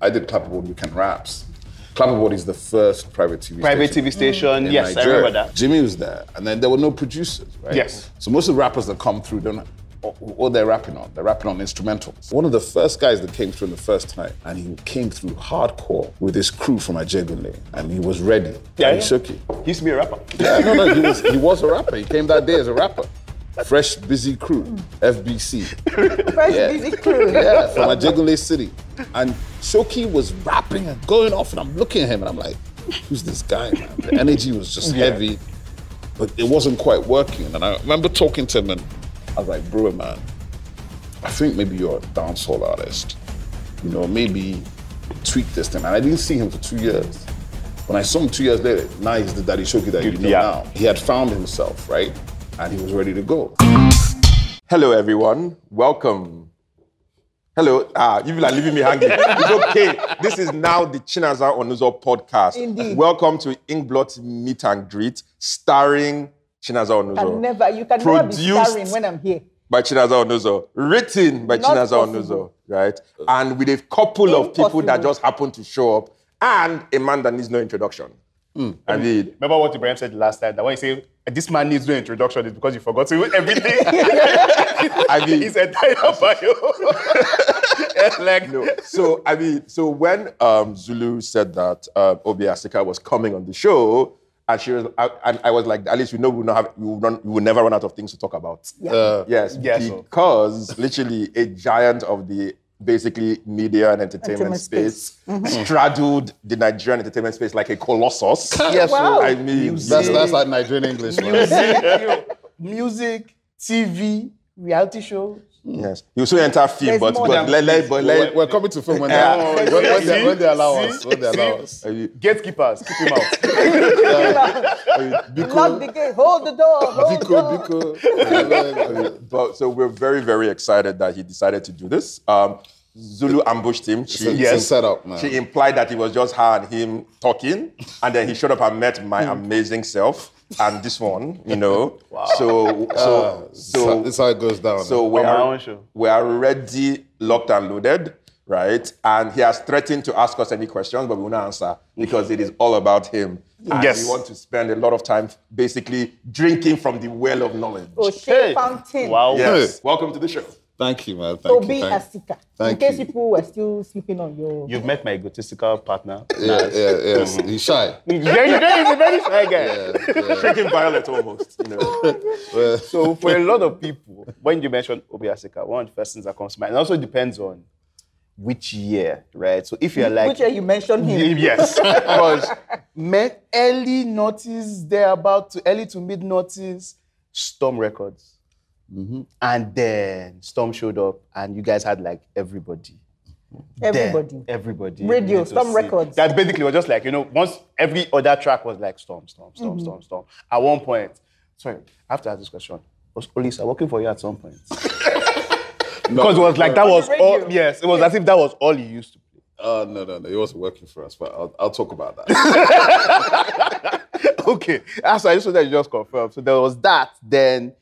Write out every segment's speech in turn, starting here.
I did Clapperboard Weekend Raps. Clapperboard is the first private TV Private station TV station. in Yes, I Nigeria. remember that. Jimmy was there, and then there were no producers, right? Yes. So most of the rappers that come through don't. What they're rapping on, they're rapping on instrumentals. One of the first guys that came through in the first time, and he came through hardcore with his crew from Ajegunle, and he was ready. Yeah, and yeah. Shoki. He used to be a rapper. Yeah, no, no, he was he was a rapper. He came that day as a rapper. Fresh, busy crew, FBC. Fresh Yeah. busy crew. Yeah, from Ajegunle City. And Shoki was rapping and going off, and I'm looking at him and I'm like, who's this guy, man? The energy was just heavy, but it wasn't quite working. And I remember talking to him and I was like, bro, man, I think maybe you're a dancehall artist. You know, maybe tweak this thing. And I didn't see him for two years. When I saw him two years later, now he's the daddy Shoki that you know Yeah. now. He had found himself, right? And he was ready to go. Hello, everyone. Welcome. Hello. Ah, you people are leaving me hanging. It's okay. This is now the Chinaza Onuzo podcast. Indeed. Welcome to Inkblot Meet and Greet, starring Chinaza Can Onuzo. never, you can never be Produced starring when I'm here. by Chinaza Onuzo, written by Not Chinaza possible. Onuzo, right? And with a couple of people that just happened to show up, and a man that needs no introduction. I mean, Remember what Ibrahim said last time? That when you say this man needs no introduction, it's because you forgot to everything. I mean, His entire bio. like, No. So I mean, so when um, Zulu said that uh, Obi Asika was coming on the show, and she was, I, and I was like, at least you know we will not have, we will, not, we will never run out of things to talk about. Uh, Yes, Yes, sir. because literally a giant of the basically media and entertainment, Entertainment space, space. Mm-hmm. straddled the Nigerian entertainment space like a colossus. yes, Wow. I mean, That's, that's like Nigerian English, music, music, TV, reality shows. Yes, you also enter film, There's but, but let, let, but We're, let, we're coming to film when, Yeah. they, when, when, they, when they allow us. When they allow us. Gatekeepers, keep him out. Lock the gate, hold the door, hold the door. Biko, Biko. but so we're very, very excited that he decided to do this. Um, Zulu ambushed him. She, It's a setup, man. she implied that it was just her and him talking, and then he showed up and met my amazing self and this one, you know. Ah, so, so, so, this is how it goes down. so we are, we are already locked and loaded, right? And he has threatened to ask us any questions, but we will not answer because it is all about him. And Yes. we want to spend a lot of time basically drinking from the well of knowledge. Oh, O'Shea Fountain. Wow. Yes. Welcome to the show. Thank you, man. Thank Obi you. Thank, Asika. In thank case you. people were still sleeping on your. You've met my egotistical partner. yeah, yeah, yeah. He's mm-hmm. shy. Very, very, he's a very shy guy. Drinking violet almost, you know. Oh, so for a lot of people, when you mention Obi Asika, one of the first things that comes to mind, it also depends on which year, right? So if you're like Which year you mentioned him? Yes, because me- early notice, they're about to early to mid notice, Storm Records. And then Storm showed up, and you guys had like everybody. Then Everybody. everybody. Radio, needed to Storm see. Records. That basically was just like, you know, once every other track was like Storm, Storm, Storm, Mm-hmm. Storm, Storm. At one point, sorry, I have to ask this question. Was Olisa working for you at some point? Because it was like that was all, yes, it was as if that was all you used to play. Uh, no, no, no. It wasn't working for us, but I'll, I'll talk about that. okay. So I just wanted to just confirm. So there was that. Then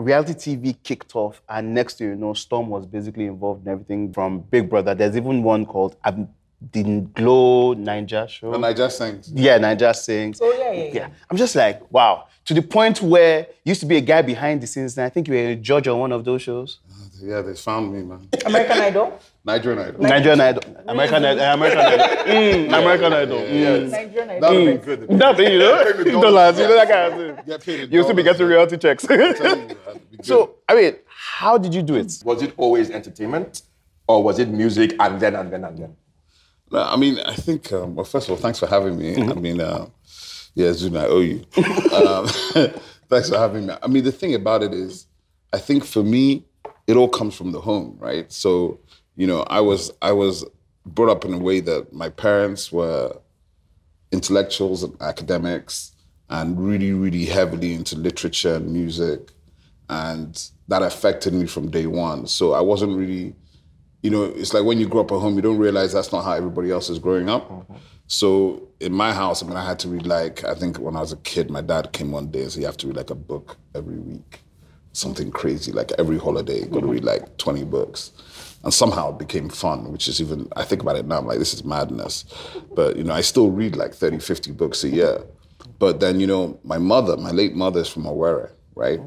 reality TV kicked off, and next thing you know, Storm was basically involved in everything from Big Brother. There's even one called um, the Glo Naija Show. and I just sang. yeah, Naija sings. Oh, yeah, yeah, yeah. I'm just like, wow. To the point where you used to be a guy behind the scenes, and I think you were a judge on one of those shows. Yeah, they found me, man. American Idol? Nigerian Idol. Nigerian Idol, American Idol, American Idol, Mm, American Idol. Mm. Nigerian Idol. That would be good. That thing, you know, dollars, you know that kind of thing. Get paid in You still be dollars, getting yeah. royalty checks. You, that'd be good. so, I mean, how did you do it? Was it always entertainment? Or was it music and then and then and then? No, I mean, I think, um, well, first of all, thanks for having me. I mean, uh, yeah, Zoom, I owe you. um, thanks for having me. I mean, the thing about it is, I think for me, it all comes from the home, right? So, you know, I was I was brought up in a way that my parents were intellectuals and academics and really, really heavily into literature and music. And that affected me from day one. So I wasn't really you know, it's like when you grow up at home, you don't realize that's not how everybody else is growing up. Mm-hmm. So in my house, I mean, I had to read like I think when I was a kid, my dad came one day and said you have to read like a book every week something crazy. Like every holiday, got to mm-hmm. read like 20 books. And somehow it became fun, which is even, I think about it now, I'm like, this is madness. But, you know, I still read like 30, 50 books a year. But then, you know, my mother, my late mother is from Owerri, right?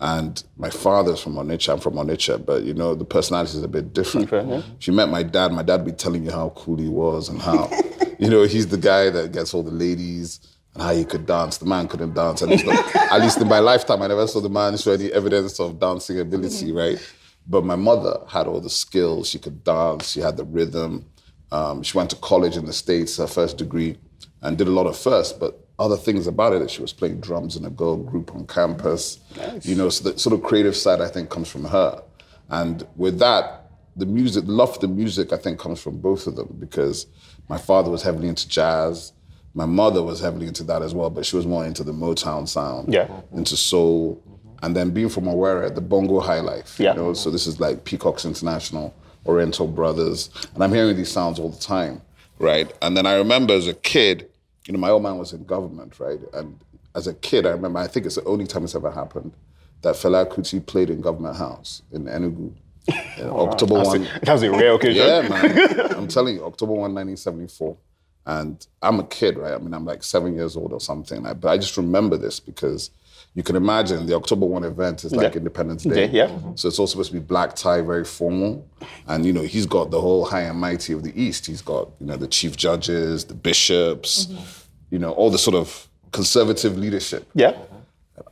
And my father's from Onitsha, I'm from Onitsha, but, you know, the personality is a bit different. She met my dad, my dad would be telling you how cool he was and how, you know, he's the guy that gets all the ladies and how he could dance. The man couldn't dance. At least, at least in my lifetime, I never saw the man show any evidence of dancing ability, right? But my mother had all the skills. She could dance. She had the rhythm. Um, she went to college in the States, her first degree, and did a lot of firsts. But other things about it is she was playing drums in a girl group on campus. Nice. You know, so the sort of creative side, I think, comes from her. And with that, the music, love for the music, I think, comes from both of them because my father was heavily into jazz. My mother was heavily into that as well, but she was more into the Motown sound, Yeah. into soul. And then being from Owerri, the Bongo High Life, Yeah. you know, so this is like Peacocks International, Oriental Brothers, and I'm hearing these sounds all the time, right? And then I remember as a kid, you know, my old man was in government, right? And as a kid, I remember, I think it's the only time it's ever happened, that Fela Kuti played in Government House in Enugu. in October 1. That was a rare occasion. Yeah, man. I'm telling you, October 1, 1974. And I'm a kid, right? I mean, I'm like seven years old or something. I, but I just remember this because you can imagine the October 1 event is like Yeah. Independence Day. Yeah, yeah. So it's all supposed to be black tie, very formal. And, you know, he's got the whole high and mighty of the East. He's got, you know, the chief judges, the bishops, mm-hmm. you know, all the sort of conservative leadership. Yeah.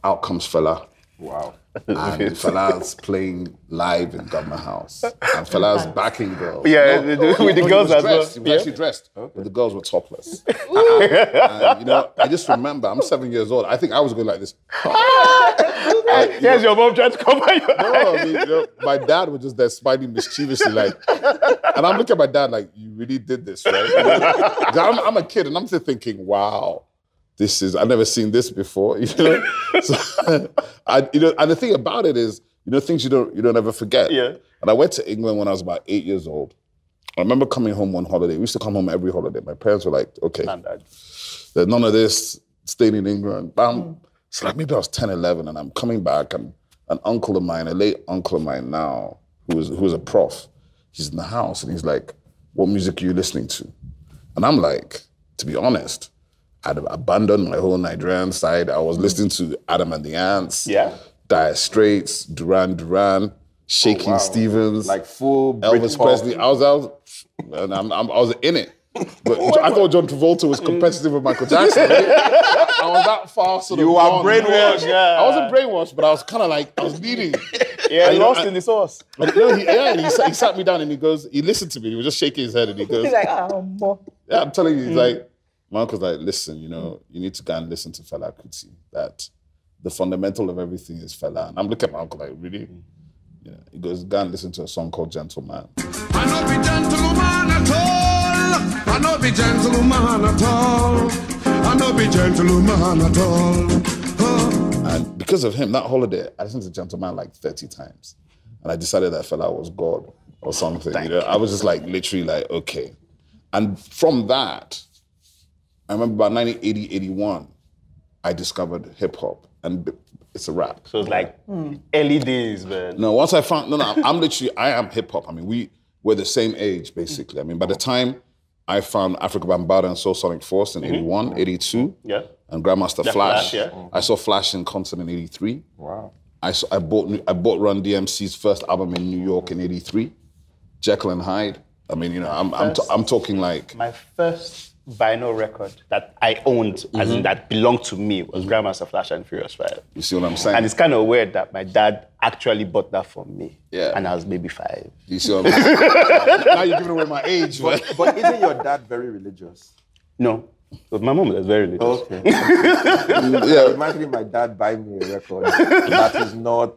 Out comes Fela Wow. And Fela's playing live in Government House. And Fela's backing girls. Yeah, with the- with the he girls as well. He was Yeah. actually dressed, but the girls were topless. and, you know, I just remember, I'm seven years old. I think I was going like this. Here's your mom trying to cover you. No, I mean, you know, my dad was just there smiling mischievously, like, and I'm looking at my dad like, you really did this, right? I'm, I'm a kid and I'm still thinking, wow, this is, I've never seen this before, you know? So, I, you know, and the thing about it is, you know, things you don't, you don't ever forget. Yeah. And I went to England when I was about eight years old. I remember coming home one holiday. We used to come home every holiday. My parents were like, okay, Standard. there's none of this staying in England. Bam. Mm. So like maybe I was 10, 11, and I'm coming back, and an uncle of mine, a late uncle of mine now, who was who was a prof, he's in the house, and he's like, "What music are you listening to?" And I'm like, to be honest, I'd abandoned my whole Nigerian side. I was hmm. listening to Adam and the Ants, Yeah. Dire Straits, Duran Duran, Shaking oh, Stevens, Like full Elvis Britpop. Presley. I was out, and I'm, I'm, I was in it. But I thought John Travolta was competitive with Michael Jackson. I was that far sort of. You are brainwashed. Yeah. I wasn't brainwashed, but I was kind of like I was leading. Yeah, And, lost I- in the sauce. You know, he, yeah, he, sat, he sat me down and he goes, he listened to me. He was just shaking his head and he goes, He's like, oh, more. yeah, I'm telling you, he's hmm. like, my uncle's like, listen, you know, mm. you need to go and listen to Fela Kuti. That the fundamental of everything is Fela. And I'm looking at my uncle like, really? Mm. Yeah. He goes, go and listen to a song called Gentleman. I not be gentleman at all. I not be gentleman at all. I not be gentleman at all. Oh. And because of him, that holiday, I listened to Gentleman like 30 times. And I decided that Fela was God or something. You know, I was just like literally like, okay. And from that, I remember about 1980, 81, I discovered hip hop. And it's a rap. So it's like hmm. early days, man. No, once I found no, no, I'm literally I am hip hop. I mean, we we're the same age basically. I mean, by the time I found Afrika Bambaataa and Soul Sonic Force in mm-hmm. 81, 82, Yeah. and Grandmaster Flash. Flash, yeah. I saw Flash in concert in 83. Wow. I, saw, I bought I bought Run DMC's first album in New York in '83, Jekyll and Hyde. I mean, you know, I'm I'm, t- I'm talking like My first vinyl record that I owned, as in mm-hmm. that belonged to me, was mm-hmm. Grandma's Grandmaster Flash and Furious 5. you see what I'm saying? And it's kind of weird that my dad actually bought that for me. Yeah. And I was maybe five. you see what I'm saying? now you're giving away my age, man. But isn't your dad very religious? No. But my mom was very religious. Okay. yeah, Imagine my dad buying me a record that is not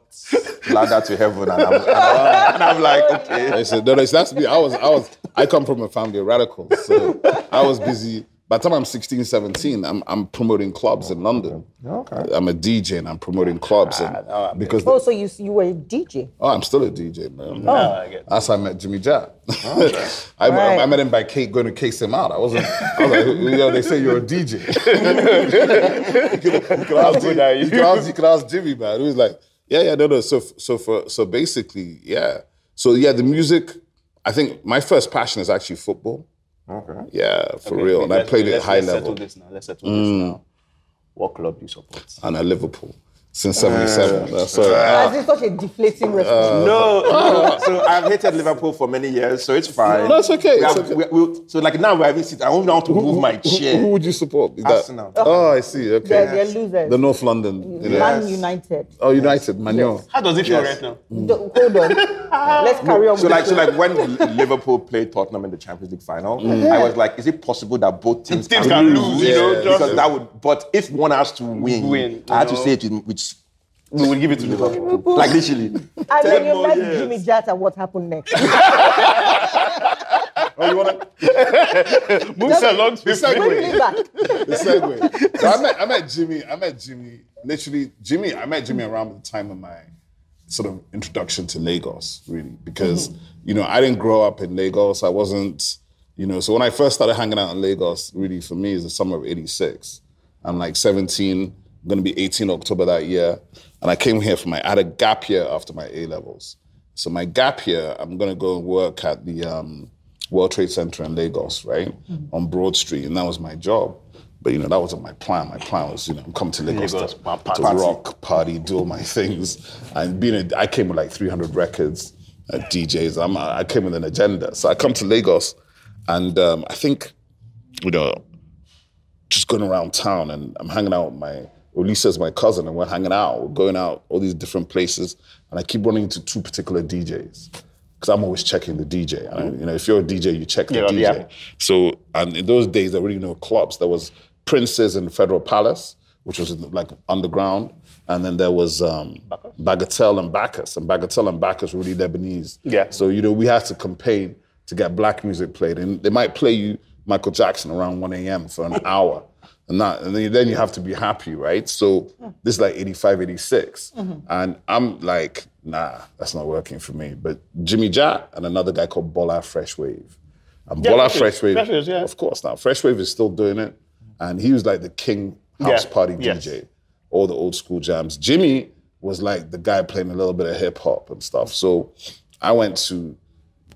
ladder to heaven, and I'm, and I'm, and I'm like, okay. I said, no, no, that's me. I was, I was, I come from a family of radicals, so I was busy. By the time I'm 16, 17, I'm, I'm promoting clubs in London. Okay. I'm a DJ and I'm promoting clubs, and ah, no, I'm because Oh, so you, you were a DJ. oh, I'm still a DJ, man. Now I get That's how I met Jimmy Jatt. I, Right. I met him by Kate going to case him out. I wasn't. I was like, you know, they say you're a DJ. you, could, you, could ask, good you? you, could ask, you could ask Jimmy, man. He was like, Yeah, yeah, no, no. So, so for, so basically, yeah. So yeah, the music. I think my first passion is actually football. Okay. Yeah, for real. And I played it high let's level. Settle this now. Let's settle this mm. now. What club do you support? and at Liverpool since '77. Uh, so uh, uh, As in such a deflating uh, response. No, no. So I've hated Liverpool for many years, so it's fine. No, it's okay, We it's have- okay. we- we- so like now we're having seats. I don't know how to move my chair. who would you support? Is that- Arsenal. Oh, oh, I see. Okay. They're, they're losers. The North London. you know. Man United. Oh, United, Manu. How does it feel Yes. right now? Mm. Do- Hold on. Let's carry on So like, so like when Liverpool played Tottenham in the Champions League final, mm. I was like, is it possible that both teams, Teams can lose, you know, Yeah. because that would. But if one has to win, Win, I had to say it with, with We will give it to Liverpool. like literally. And then you met years. Jimmy Jatt, what happened next? Oh, you want to? Moves along The swiftly. segue. The segue. So I met, I met Jimmy. I met Jimmy. Literally, Jimmy. I met Jimmy around the time of my sort of introduction to Lagos, really, because mm-hmm. you know I didn't grow up in Lagos. I wasn't, you know. So when I first started hanging out in Lagos, really for me is the summer of '86. I'm like 17, going to be 18 October that year, and I came here for my. I had a gap year after my A levels. So my gap year, I'm going to go and work at the um, World Trade Center in Lagos, right, on Broad Street, and that was my job. But you know that wasn't my plan. My plan was, you know, I'm coming to Lagos, Lagos, to, pa- to rock, party, do all my things. And being a, I came with like 300 records, uh, DJs. I'm, I came with an agenda. So I come to Lagos, and um, I think, you know, just going around town, and I'm hanging out with my. Olisa's my cousin, and we're hanging out. We're going out all these different places, and I keep running into two particular DJs because I'm always checking the DJ. And I, you know, if you're a DJ, you check the Yeah, DJ. yeah. So, and in those days, there were really no clubs. There was Prince's in Federal Palace, which was like underground, and then there was um, Bagatelle and Bacchus, and Bagatelle and Bacchus were really Lebanese. Yeah. So you know, we had to campaign to get black music played, and they might play you Michael Jackson around 1 a.m. for an hour. And, that, and then, then you have to be happy, right? So this is like 85, 86. Mm-hmm. And I'm like, nah, that's not working for me. But Jimmy Jatt and another guy called Bola Fresh Wave. And Yeah, Bola Fresh- Wave, Fresh Wave, yeah. of course, now Fresh Wave is still doing it. And he was like the king house Yeah, party yes. DJ, all the old school jams. Jimmy was like the guy playing a little bit of hip hop and stuff. So I went to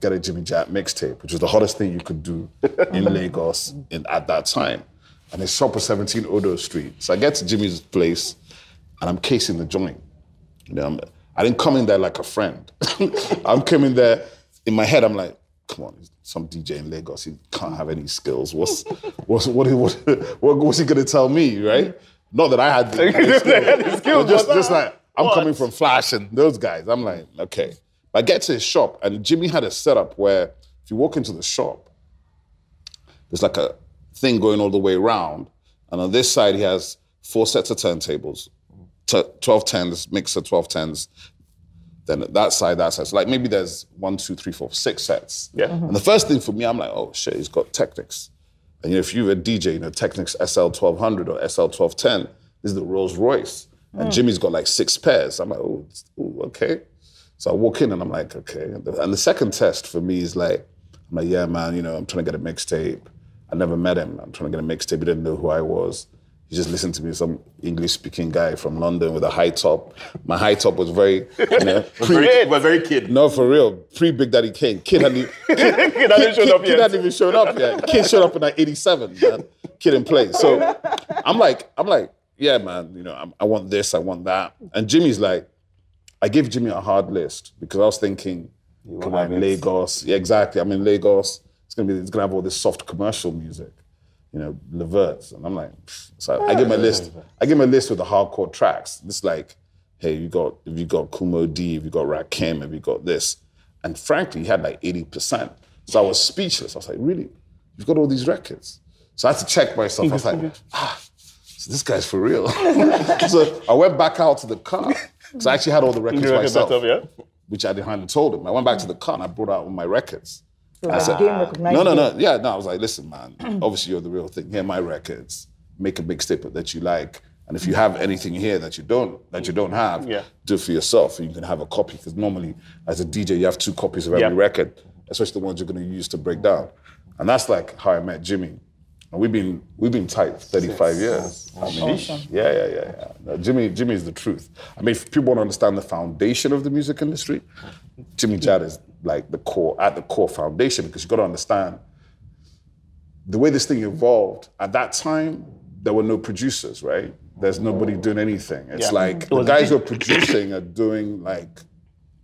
get a Jimmy Jatt mixtape, which was the hottest thing you could do in Lagos in, at that time. And his shop was 17 Odo Street. So I get to Jimmy's place and I'm casing the joint. You know, I'm, I didn't come in there like a friend. I'm coming there in my head. I'm like, come on, some DJ in Lagos. He can't have any skills. What's what's what what, what what's he gonna tell me, right? Not that I had the, the skills, just just like I'm coming from Flash and those guys. I'm like, okay. But I get to his shop and Jimmy had a setup where if you walk into the shop, there's like a thing going all the way around. And on this side, he has four sets of turntables, t- 12 tens, mixer 12 tens. Then that side, that side. So like maybe there's one, two, three, four, six sets. Yeah. And the first thing for me, I'm like, oh shit, he's got Technics. And you know, if you're a DJ, you know, Technics SL 1200 or SL 1210, this is the Rolls Royce. And mm. Jimmy's got like six pairs. I'm like, oh, ooh, okay. So I walk in and I'm like, okay. And the, and the second test for me is like, I'm like, yeah, man, you know, I'm trying to get a mixtape. I never met him. I'm trying to get a mixtape. He didn't know who I was. He just listened to me, some English speaking guy from London with a high top. My high top was very, you know, Very, we're very kid. no, for real. Pre Big Daddy Kane. Kid hadn't, e- kid, Kid hasn't shown kid- up kid yet. hadn't even shown up yet. Kid showed up in like 87, man. Kid 'n Play. So I'm like, I'm like, yeah, man, you know, I'm, I want this, I want that. And Jimmy's like, I gave Jimmy a hard list because I was thinking, come on, Lagos. Yeah, exactly. I'm in Lagos. It's gonna be, it's gonna have all this soft commercial music, you know, Leverts. And I'm like, pfft. so I give a list. I give him a list with the hardcore tracks. It's like, hey, you got if you got Kool Moe Dee, if you got Rakim, if you got this. And frankly, he had like 80%. So I was speechless. I was like, really? You've got all these records? So I had to check myself. I was like, ah, so this guy's for real. so I went back out to the car. Because I actually had all the records myself, up, yeah? which I hadn't told him. I went back to the car and I brought out all my records. So I like said, game ah, recognized no, no, no. Yeah, no. I was like, listen, man. Obviously, you're the real thing. Here are my records. Make a mixtape that you like, and if you have anything here that you don't that you don't have, Yeah. do it for yourself. You can have a copy because normally, as a DJ, you have two copies of every Yeah. record, especially the ones you're going to use to break down. And that's like how I met Jimmy. And we've been we've been tight 35 years. I mean, Awesome. yeah, yeah, yeah, yeah. No, Jimmy, Jimmy is the truth. I mean, if people want to understand the foundation of the music industry, Jimmy Jatt is like the core, at the core foundation, because you got to understand the way this thing evolved. At that time, there were no producers, right? There's nobody doing anything. It's Yeah. like It the guys who are producing are doing like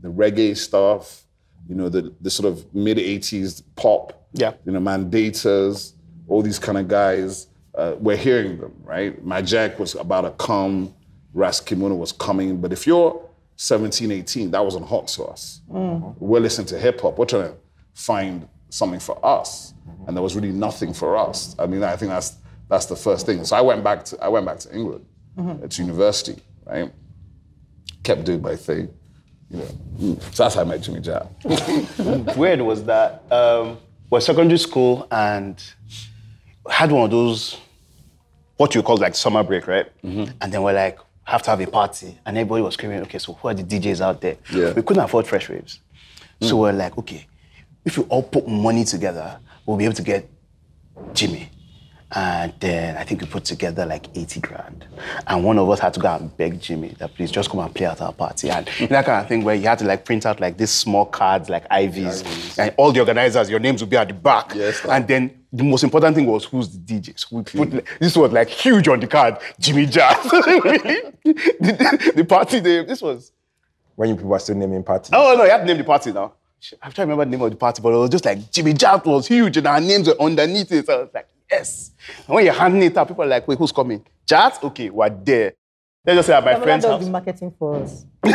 the reggae stuff, you know, the the sort of mid '80s pop, Yeah. you know, mandators all these kind of guys. Uh, we're hearing them, right? Majek was about to come, Ras Kimono was coming, but if you're 17, 18, that wasn't hot to us. We're listening to hip hop. We're trying to find something for us, and there was really nothing for us. I mean, I think that's that's the first thing. So I went back to I went back to England, to university, right? Kept doing my thing, you know. So that's how I met Jimmy Jatt. weird was that um, we're secondary school and had one of those what you call like summer break, right? Mm-hmm. And then we're like have to have a party, and everybody was screaming, "Okay, so who are the DJs out there?" Yeah. Mm. We couldn't afford fresh waves, so we're like, "Okay, if we all put money together, we'll be able to get Jimmy." And then I think we put together like 80 grand. And one of us had to go and beg Jimmy that please just come and play at our party. And that kind of thing where you had to like print out like these small cards, like IVs. And all the organizers, your names would be at the back. Yes, sir. and then the most important thing was who's the DJ. So we put like, this was like huge on the card, Jimmy Jatt. the, the party name, this was When you people are still naming parties. Oh no, you have to name the party now. Shit, I'm trying to remember the name of the party, but it was just like Jimmy Jatt was huge and our names were underneath it. So I was like, yes. And when you're handing it out, people are like, wait, who's coming? Jatt? Okay, we're there. Let's just say at my Pamela friend's does house. the marketing for us.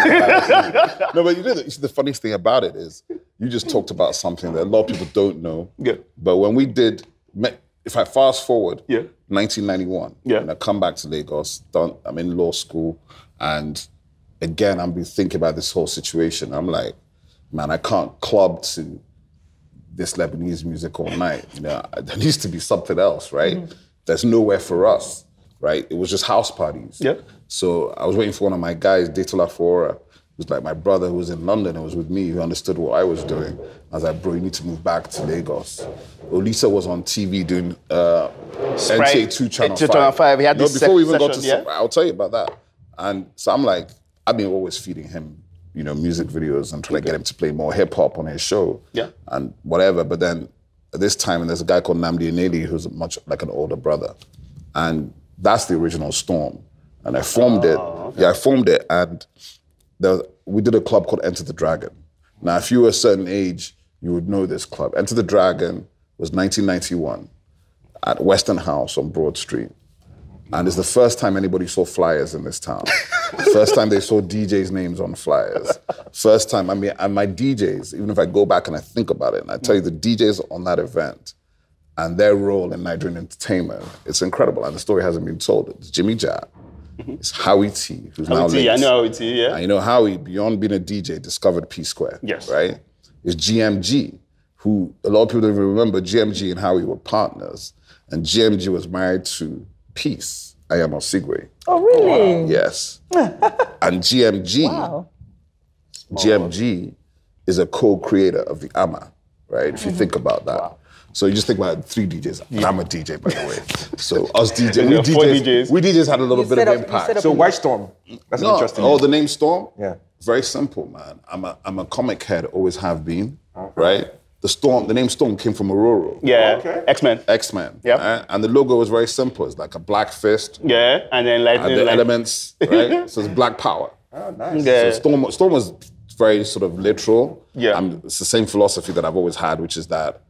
No, but you know, the, see, the funniest thing about it is you just talked about something that a lot of people don't know. Yeah. But when we did, me- if I fast forward, Yeah. 1991, Yeah. and I come back to Lagos, done, I'm in law school, and again, I'm been thinking about this whole situation. I'm like, man, I can't club to this Lebanese music all night. You know, there needs to be something else, right? There's nowhere for us, right? It was just house parties. Yeah. So I was waiting for one of my guys, Datola Fora, who's like my brother who was in London and was with me, who understood what I was doing. I was like, bro, you need to move back to Lagos. Olisa was on TV doing uh, Sprite, NTA2 Channel 5. Channel 5, he had no, this before we even sec- got to yeah? I'll tell you about that. And so I'm like, I've been always feeding him, you know, music videos and trying to get him to play more hip hop on his show. Yeah. And whatever. But then at this time, and there's a guy called Namdi Aneli who's much like an older brother. And that's the original Storm. And I formed it. Oh, yeah, I formed it. And there was, we did a club called Enter the Dragon. Now, if you were a certain age, you would know this club. Enter the Dragon was 1991 at Western House on Broad Street. And it's the first time anybody saw flyers in this town. first time they saw DJs' names on flyers. First time, I mean, and my DJs, even if I go back and I think about it, and I tell you the DJs on that event and their role in Nigerian entertainment, it's incredible. And the story hasn't been told. It's Jimmy Jatt, mm-hmm. it's Howie T, who's now T, I linked. know Howie is, yeah. And you know, Howie, beyond being a DJ, discovered P Square. Yes. Right? It's GMG, who a lot of people don't even remember, GMG and Howie were partners. And GMG was married to Peace, Anyiam-Osigwe. Oh, really? Yes. and GMG, Wow. GMG is a co-creator of the AMA, right? If you think about that. So you just think about three DJs. And I'm a DJ, by the way. So us DJs, we There are four DJs, DJs. we DJs had a little You bit of up- impact. So a- why Storm? That's No. interesting. Oh, the name Storm? Yeah. Very simple, man. I'm a I'm a comic head, always have been. Uh-huh. Right? The Storm, the name Storm came from Ororo. Yeah, oh, Okay. X-Men. X-Men. Yeah. right? And the logo was very simple. It's like a black fist Yeah, and then and the like, elements, right? so it's black power. Oh, nice. Yeah. So Storm, Storm was very sort of literal. Yeah. And it's the same philosophy that I've always had, which is that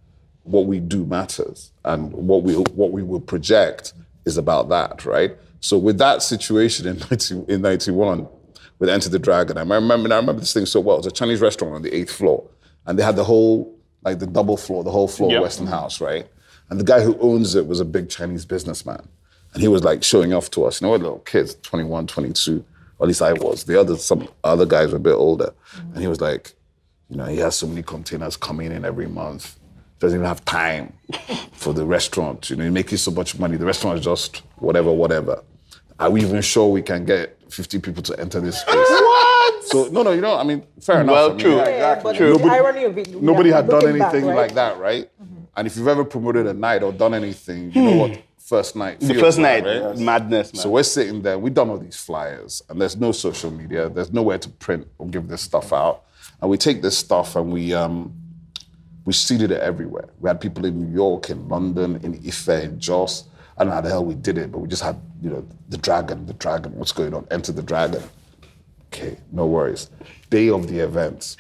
what we do matters, and what we what we will project is about that, right? So with that situation in 90, in '91, with Enter the Dragon, I remember I remember this thing so well. It was a Chinese restaurant on the eighth floor, and they had the whole like the double floor, the whole floor Yeah. of Western House, right? And the guy who owns it was a big Chinese businessman. And he was like showing off to us. You know, we're little kids, 21, 22, or at least I was. The other, some other guys were a bit older. And he was like, you know, he has so many containers coming in every month. Doesn't even have time for the restaurant. You know, he's making so much money. The restaurant is just whatever, whatever. Are we even sure we can get 50 people to enter this space? What? So, no, no, you know, I mean, fair enough. Well, I mean, true. yeah, Yeah, but True. Nobody- irony of it. Nobody had done looking back, anything right? like that, right? And if you've ever promoted a night or done anything, you know what first night Hmm. The first like, night, right? madness, man. So we're sitting there, we've done all these flyers, and there's no social media, there's nowhere to print or give this stuff out. And we take this stuff and we um, we seeded it everywhere. We had people in New York, in London, in Ife, in Jos. I don't know how the hell we did it, but we just had, you know, the dragon, the dragon, what's going on? Enter the dragon. Okay, no worries. Day of the event,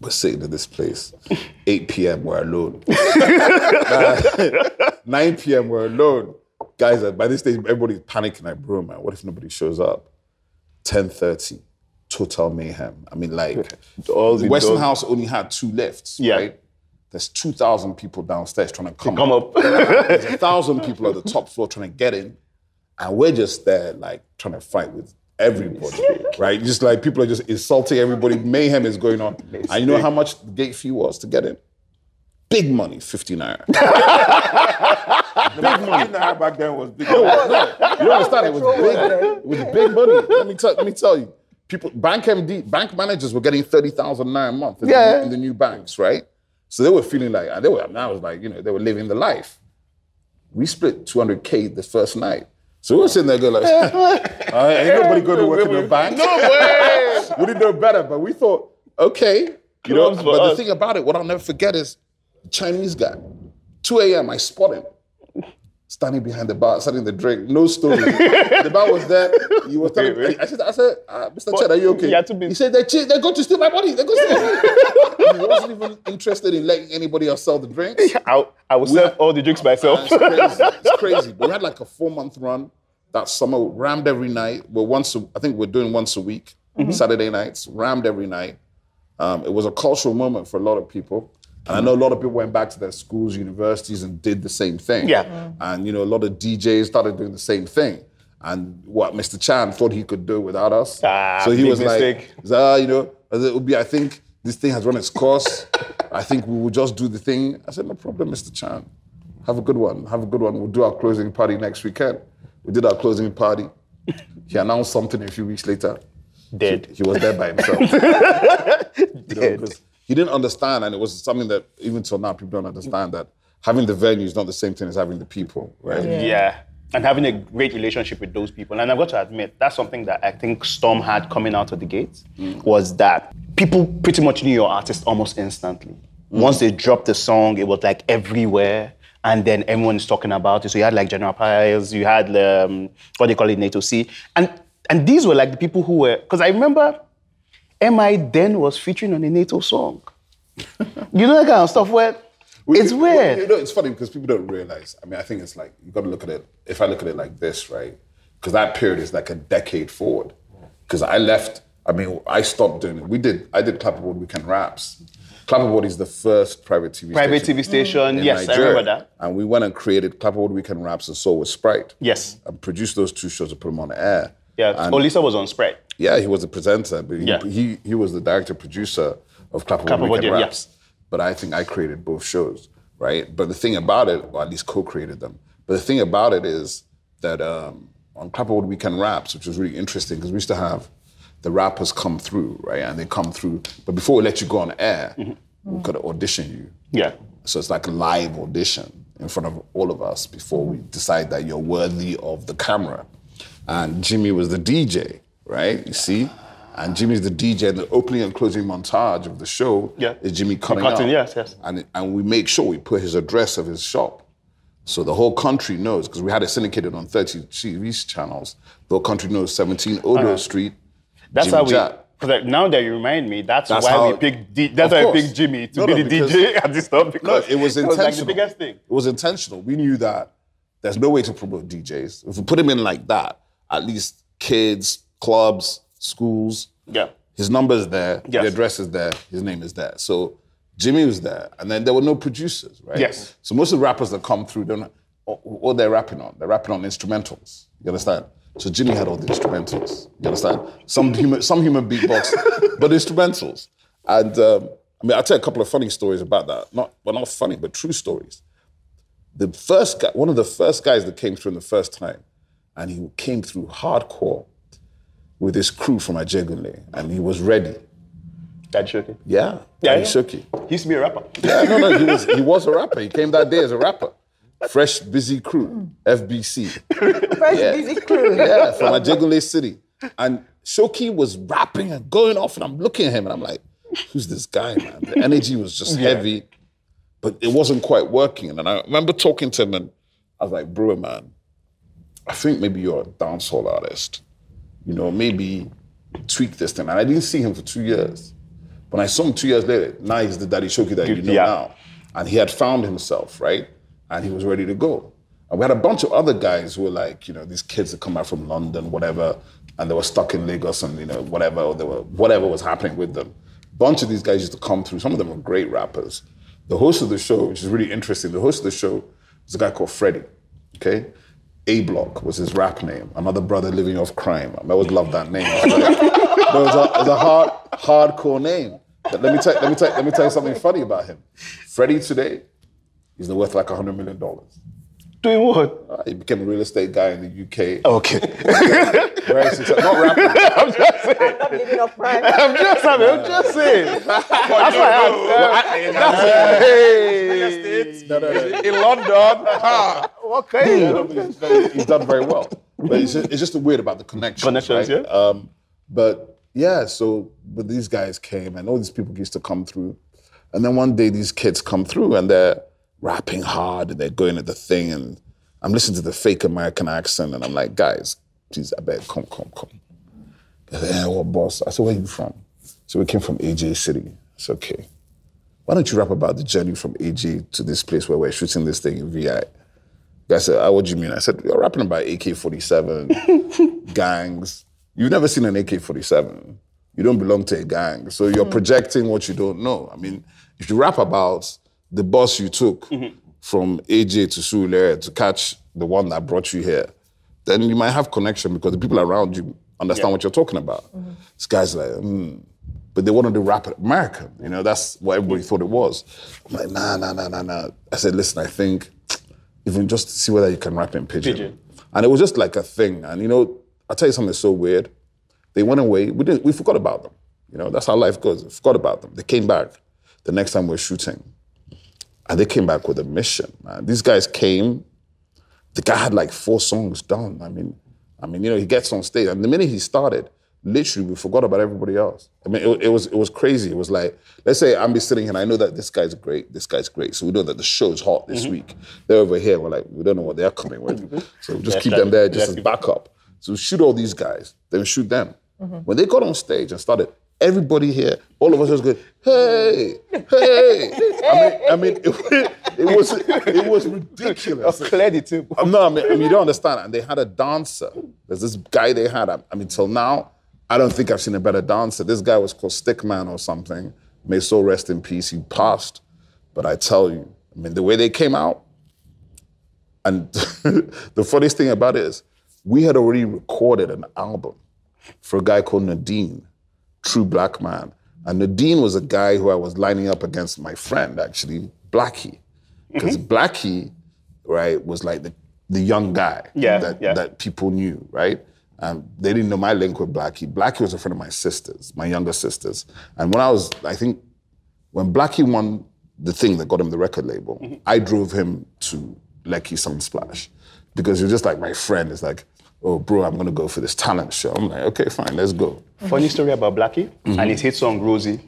we're sitting in this place. 8 p.m., we're alone. 9 p.m. we're alone. Guys, by this stage, everybody's panicking like, bro, man, what if nobody shows up? 10.30, total mayhem. I mean, like, All the Western doors- House only had two lifts, Yeah. right? There's 2,000 people downstairs trying to come, Come up. There's a thousand people at the top floor trying to get in. And we're just there, like, trying to fight with everybody, right? Just like people are just insulting everybody. Mayhem is going on. And you know how much the gate fee was to get in? Big money, 50 naira. Big money. back then was big. You don't understand? It was big. It was big money. Let me tell. Let me tell you. People, bank MD, bank managers were getting thirty thousand naira a month in, the, Yeah. new- in the new banks, right? So they were feeling like, and they were. And I was like, you know, they were living the life. We split two hundred k the first night. So we were sitting there going like, "Uh, ain't nobody going to work in the bank. No way. we didn't know better, but we thought, okay, you know. But the thing about it, what I'll never forget is the Chinese guy. 2 a.m. I spot him standing behind the bar, selling the drink. No story. the bar was there. He was telling me. I said, I said, uh, Mr. Chan, are you okay? you He said, they che- they're going to steal my money. They're going to steal He wasn't even interested in letting anybody else sell the drinks. I, I will serve all the drinks myself. It's crazy. It's crazy. But we had like a four month run that summer, rammed every night. We're once, a, I think we're doing once a week, Mm-hmm. Saturday nights, rammed every night. Um, it was a cultural moment for a lot of people. And I know a lot of people went back to their schools, universities, and did the same thing. Yeah. Mm. And you know, a lot of DJs started doing the same thing. And what Mr. Chan thought he could do without us. Ah, so he was mistake. like, "Ah, you know, it would be, I think this thing has run its course. I think we will just do the thing. I said, no problem, Mr. Chan. Have a good one. Have a good one. We'll do our closing party next weekend. We did our closing party. He announced something a few weeks later. Dead. He was there by himself. You know, he didn't understand, and it was something that even till now people don't understand that having the venue is not the same thing as having the people, right? Yeah. And having a great relationship with those people. And I've got to admit, that's something that I think Storm had coming out of the gates was that people pretty much knew your artist almost instantly. Once they dropped the song, it was like everywhere. And then everyone's talking about it. So you had like General Pype, you had um, what they call it, Naeto C. And and these were like the people who were because I remember MI then was featuring on a Naeto song. you know that kind of stuff where it's Well, weird. You know, it's funny because people don't realize. I mean, I think it's like you've got to look at it. If I look at it like this, right? Because that period is like a decade forward. Because I left. I mean, I stopped doing it. We did. I did Clapperboard Weekend Raps. Clapperboard is the first private TV Private station TV station, yes, I remember that. And we went and created Clapperboard Weekend Raps and so was Sprite. Yes. And produced those two shows and put them on the air. Yeah, And- Olisa was on Sprite. yeah, he was the presenter, but he, Yeah. he, he was the director producer of Clapperboard Clapperboard, Weekend yeah, Raps. But I think I created both shows, right? But the thing about it, or at least co-created them. But the thing about it is that um, on Clapperboard Weekend Raps, which was really interesting because we used to have the rappers come through, right? And they come through, but before we let you go on air, we could audition you. Yeah. So it's like a live audition in front of all of us before we decide that you're worthy of the camera. And Jimmy was the DJ, right? You see? And Jimmy's the DJ, and the opening and closing montage of the show Yeah. is Jimmy cutting cutting, up. yes, yes. And, and we make sure we put his address of his shop. So the whole country knows, because we had it syndicated on 30 TV channels. The whole country knows 17 Odo Street. Uh-huh. That's Jimmy how we. Jack. Because now that you remind me, that's, That's why how- we picked. D, that's why we picked Jimmy to No, be no, the DJ at this stuff No, because it was it intentional. was like the biggest thing. It was intentional. We knew that there's no way to promote DJs. If we put him in like that, at least kids, clubs, schools, Yeah. his number's there, Yes. the address is there, his name is there. So Jimmy was there, and then there were no producers, right? Yes. So most of the rappers that come through don't. What they're rapping on, they're rapping on instrumentals. You understand? So Jimmy had all the instrumentals. You understand? Some human, some human beatbox, but instrumentals. And um, I mean, I'll tell you a couple of funny stories about that. Not, well, not funny, but true stories. The first guy, one of the first guys that came through in the first time, and he came through hardcore with his crew from Ajegunle, and he was ready. Daddy Shoki. Yeah, Yeah, Daddy yeah. Shoki. He used to be a rapper. Yeah, no, no, he was he was a rapper. He came that day as a rapper. Fresh, busy crew, FBC. Fresh Yeah. busy crew. Yeah, from Ajegunle City. And Shoki was rapping and going off, and I'm looking at him and I'm like, who's this guy, man? The energy was just heavy, but it wasn't quite working. And I remember talking to him and I was like, bro, man, I think maybe you're a dancehall artist. You know, maybe tweak this thing. And I didn't see him for two years. When I saw him two years later, now he's the Daddy Shoki that you know Yeah. now. And he had found himself, right? And he was ready to go. And we had a bunch of other guys who were like, you know, these kids that come out from London, whatever, and they were stuck in Lagos and, you know, whatever, or they were, whatever was happening with them. A bunch of these guys used to come through. Some of them were great rappers. The host of the show, which is really interesting, the host of the show was a guy called Freddie, okay? A Block was his rap name. Another brother living off crime. I always loved that name. It was, a, it was a hard, hardcore name. But let me tell, let me tell, let me tell you something funny about him. Freddie today, he's worth like hundred million dollars. Doing what? Uh, he became a real estate guy in the UK. Okay. Very successful. Not rapping. Stop living off prime. I'm just, I'm just saying. That's why I asked. Hey. No, no, no. In London, ha. Okay. he's, very- he's done very well. But it's just, it's just weird about the connections. Connections, right? yeah. Um, but yeah, so but these guys came and all these people used to come through. And then one day these kids come through and they're rapping hard and they're going at the thing and I'm listening to the fake American accent and I'm like, guys, please, I beg, come, come, come. They're like, yeah, what boss? I said, where are you from? So we came from AJ City. It's okay. Why don't you rap about the journey from AJ to this place where we're shooting this thing in VI? Guy said, ah, what do you mean? I said, you're rapping about AK-47, gangs. You've never seen an AK-47. You don't belong to a gang. So you're projecting what you don't know. I mean, if you rap about the bus you took from AJ to Surulere to catch the one that brought you here, then you might have connection because the people around you understand what you're talking about. This guy's like, hmm. But they wanted to rap it American. You know, that's what everybody thought it was. I'm like, nah, nah, nah, nah, nah. I said, listen, I think even just to see whether you can rap in pidgin. Pidgin. And it was just like a thing. And you know, I'll tell you something so weird. They went away. We didn't. We forgot about them. You know, that's how life goes. We forgot about them. They came back the next time we are shooting, and they came back with a mission. Man, these guys came. The guy had like four songs done. I mean, I mean, you know, he gets on stage, and the minute he started, literally, we forgot about everybody else. I mean, it, it was it was crazy. It was like, let's say I'm be sitting here, and I know that this guy's great. This guy's great. So we know that the show's hot this mm-hmm. week. They're over here. We're like, we don't know what they're coming with. Mm-hmm. So we just Yes, keep them there just yes. as backup. So we shoot all these guys, then shoot them. Mm-hmm. When they got on stage and started, everybody here, all of us was good. Hey, hey! I mean, I mean, it, it was it was ridiculous. Clear the table. No, I mean, I mean, you don't understand. And they had a dancer. There's this guy they had. I, I mean, till now, I don't think I've seen a better dancer. This guy was called Stickman or something. May soul rest in peace. He passed. But I tell you, I mean, the way they came out, and the funniest thing about it is, we had already recorded an album for a guy called Nadine, True Black Man. And Nadine was a guy who I was lining up against my friend, actually, Blackie. Because Blackie, right, was like the, the young guy Yeah, that, yeah. that people knew, right? Um, they didn't know my link with Blackie. Blackie was a friend of my sisters, my younger sisters. And when I was, I think, when Blackie won the thing that got him the record label, Mm-hmm. I drove him to Lekki Sunsplash because he was just like my friend. It's like, oh, bro, I'm gonna go for this talent show. I'm like, okay, fine, let's go. Funny story about Blackie Mm-hmm. and his hit song Rosie.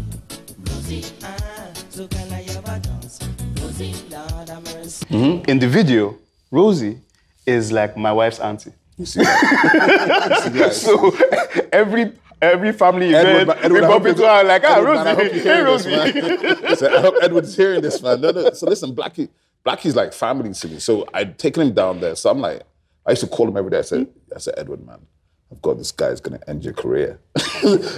In the video, Rosie is like my wife's auntie. You see that? You see that? So every every family Edward, event, man, Edward, we bump into you- her like, ah, Edward, man, I hope Rosie, hey, Rosie. So I hope Edward's hearing this, man. No, no. So listen, Blackie, Blackie's like family to me. So I'd taken him down there. So I'm like, I used to call him every day. I said, I said, Edward, man, I've got this guy's gonna end your career.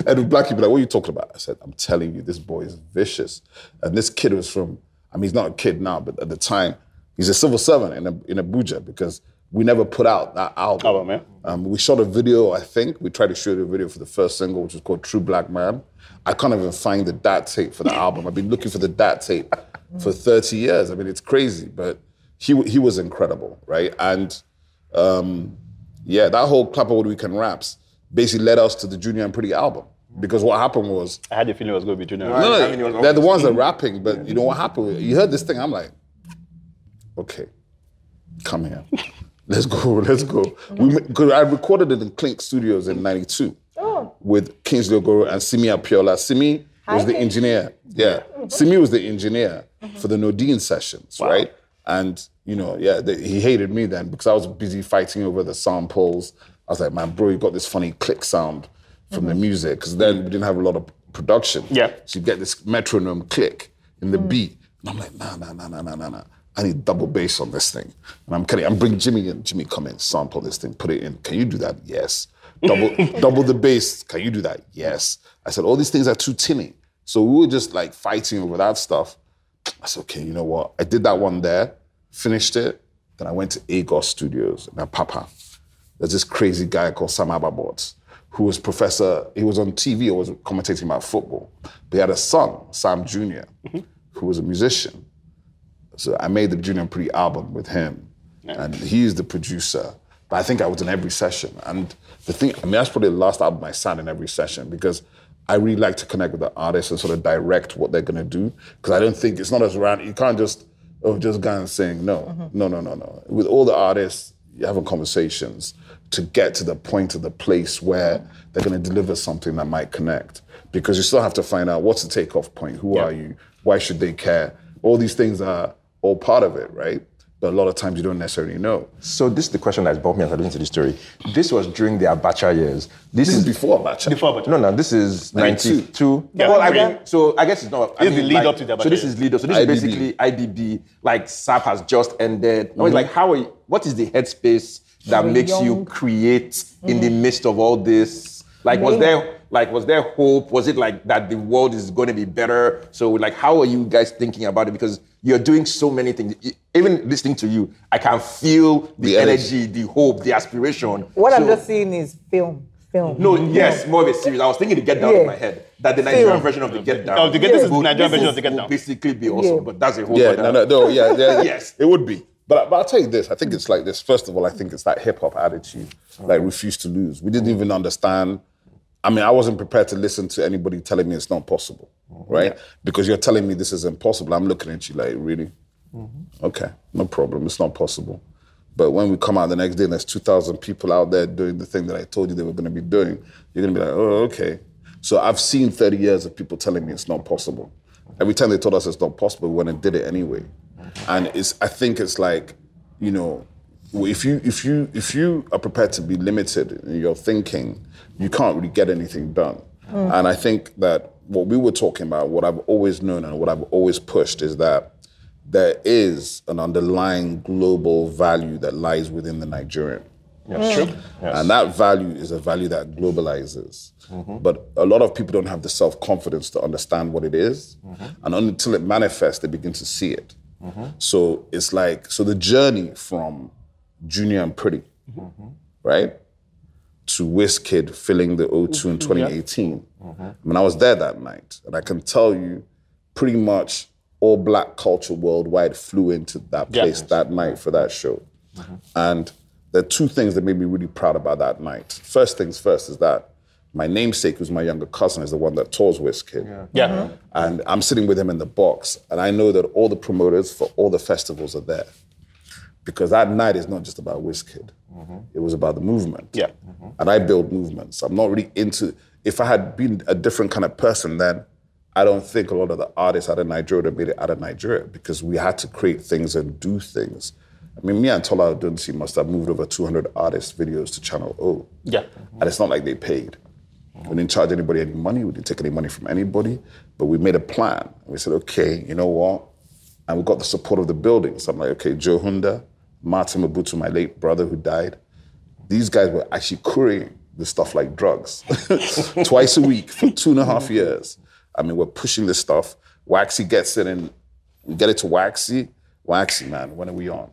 Edward Blackie be like, what are you talking about? I said, I'm telling you, this boy is vicious. And this kid was from, I mean, he's not a kid now, but at the time, he's a civil servant in, in Abuja because we never put out that album. Album, yeah. Um, we shot a video, I think. We tried to shoot a video for the first single, which was called True Black Man. I can't even find the dat tape for the album. I've been looking for the dat tape for 30 years. I mean, it's crazy, but he, he was incredible, right? And um, yeah, that whole Clapperboard Weekend Raps basically led us to the Junior and Pretty album. Because what happened was I had the feeling it was going to be Junior. no, I mean, it no, was they're the ones that are rapping, but you know what happened? You heard this thing, I'm like, okay, come here. Let's go, let's go. We, 'cause I recorded it in Clink Studios in 92 with Kingsley Ogoro and Simi Apiola. Simi was Hi, the engineer. Yeah. Simi was the engineer for the Nodine sessions, right? And, you know, yeah, the, he hated me then because I was busy fighting over the samples. I was like, man, bro, you got this funny click sound from the mm-hmm. music because then we didn't have a lot of production. Yeah. So you get this metronome click in the mm. beat. And I'm like, nah, nah, nah, nah, nah, nah, nah. I need double bass on this thing. And I'm kidding. I'm bringing Jimmy in. Jimmy, come in, sample this thing, put it in. Can you do that? Yes. Double, double the bass. Can you do that? Yes. I said, all these things are too tinny. So we were just like fighting over that stuff. I said, okay, you know what? I did that one there, finished it. Then I went to Agos Studios and Papa. There's this crazy guy called Sam Ababot, who was professor, he was on TV, or was commentating about football. But he had a son, Sam Jr., mm-hmm. who was a musician. So I made the Junior Pretty album with him. And he's the producer. But I think I was in every session. And the thing, I mean, that's probably the last album I sang in every session because I really like to connect with the artists and sort of direct what they're gonna do. Because I don't think it's not as around, you can't just, oh, just go and sing. No, mm-hmm. no, no, no, no. With all the artists, you're having conversations to get to the point of the place where mm-hmm. they're gonna deliver something that might connect. Because you still have to find out what's the takeoff point, who are you, why should they care? All these things are all part of it, right? But a lot of times you don't necessarily know. So this is the question that's brought me as I listened to the story. This was during the Abacha years. This, This is before Abacha. Before, but No, no, this is 92. 92. Yeah. well, I mean, so I guess it's not. I This is mean, the lead like, up to the So this is lead up. So this IBB. is basically IBB. Like SAP has just ended. I Mm-hmm. was like, how are you, what is the headspace that Very makes you young. create in Mm. the midst of all this? Like, was there like was there hope? Was it like that the world is going to be better? So like, how are you guys thinking about it? Because you're doing so many things. Even listening to you, I can feel the, The energy. energy, the hope, the aspiration. What I'm So- just seeing is film, film. no, yes, more of a series. I was thinking to Get Down Yeah. in my head. That the Nigerian Film. version of the Get Down. Oh, the Get- this is the Nigerian version of the Get will Down. basically be awesome, Yeah. but that's a whole Yeah, no, no, no, yeah, yeah, Yes. it would be. But, but I'll tell you this: I think it's like this. First of all, I think it's that hip hop attitude, like mm. refuse to lose. We didn't even understand. I mean, I wasn't prepared to listen to anybody telling me it's not possible, mm-hmm. right? Because you're telling me this is impossible. I'm looking at you like, really? Mm-hmm. Okay, no problem. It's not possible. But when we come out the next day and there's 2,000 people out there doing the thing that I told you they were going to be doing, you're going to be like, oh, okay. So I've seen 30 years of people telling me it's not possible. Every time they told us it's not possible, we went and did it anyway. And it's, I think it's like, you know, if you if you if you are prepared to be limited in your thinking, you can't really get anything done. Mm. And I think that what we were talking about, what I've always known and what I've always pushed is that there is an underlying global value that lies within the Nigerian. Yes, true. Yes. And that value is a value that globalizes. Mm-hmm. But a lot of people don't have the self confidence to understand what it is. Mm-hmm. And until it manifests, they begin to see it. Mm-hmm. So it's like, so the journey from Junior and Pretty, right? To Wizkid filling the O2 in 2018. I mm-hmm. mean, I was there that night. And I can tell you, pretty much all black culture worldwide flew into that Yeah. place that night for that show. Mm-hmm. And there are two things that made me really proud about that night. First things first is that my namesake, who's my younger cousin, is the one that tours Wizkid. Yeah. yeah. Mm-hmm. And I'm sitting with him in the box, and I know that all the promoters for all the festivals are there. Because that night is not just about Wizkid. It was about the movement. Yeah. Mm-hmm. And I build movements. I'm not really into, if I had been a different kind of person, then I don't think a lot of the artists out of Nigeria would have made it out of Nigeria because we had to create things and do things. I mean, me and Tola Odunsi must have moved over 200 artist videos to Channel O. Yeah. Mm-hmm. And it's not like they paid. Mm-hmm. We didn't charge anybody any money. We didn't take any money from anybody. But we made a plan. We said, okay, you know what? And we got the support of the building. So I'm like, okay, Joe Hunda, Martin Mabutu, my late brother who died, these guys were actually couriering the stuff like drugs twice a week for two and a half years. I mean, we're pushing this stuff. Waxy gets it and we get it to Waxy. Waxy, man, when are we on?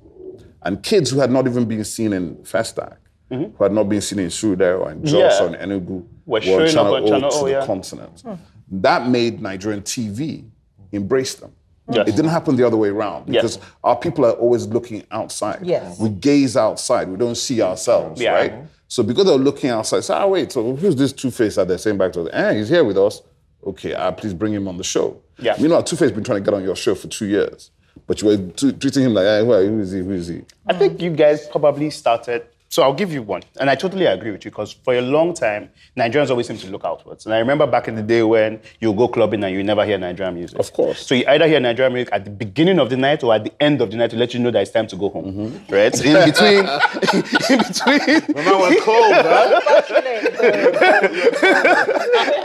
And kids who had not even been seen in Festac, mm-hmm. who had not been seen in Suda or in Jos Yeah. or in Enugu, Were on showing up Channel on O Channel to O, the yeah. continent. That made Nigerian TV embrace them. Yes. It didn't happen the other way around Yes. because our people are always looking outside. Yes. We gaze outside. We don't see ourselves, Yeah. right? So because they're looking outside, say, ah, wait, so who's this Two Face that they're saying back to us? Eh, he's here with us. Okay, uh, please bring him on the show. Yeah. You know, Two Face been trying to get on your show for two years, but you were t- treating him like, eh, well, who is he? Who is he? I think you guys probably started. So I'll give you one, and I totally agree with you because for a long time Nigerians always seem to look outwards. And I remember back in the day when you go clubbing and you never hear Nigerian music. Of course. So you either hear Nigerian music at the beginning of the night or at the end of the night to let you know that it's time to go home, Mm-hmm. right? In between, in between, Remember when cold, man?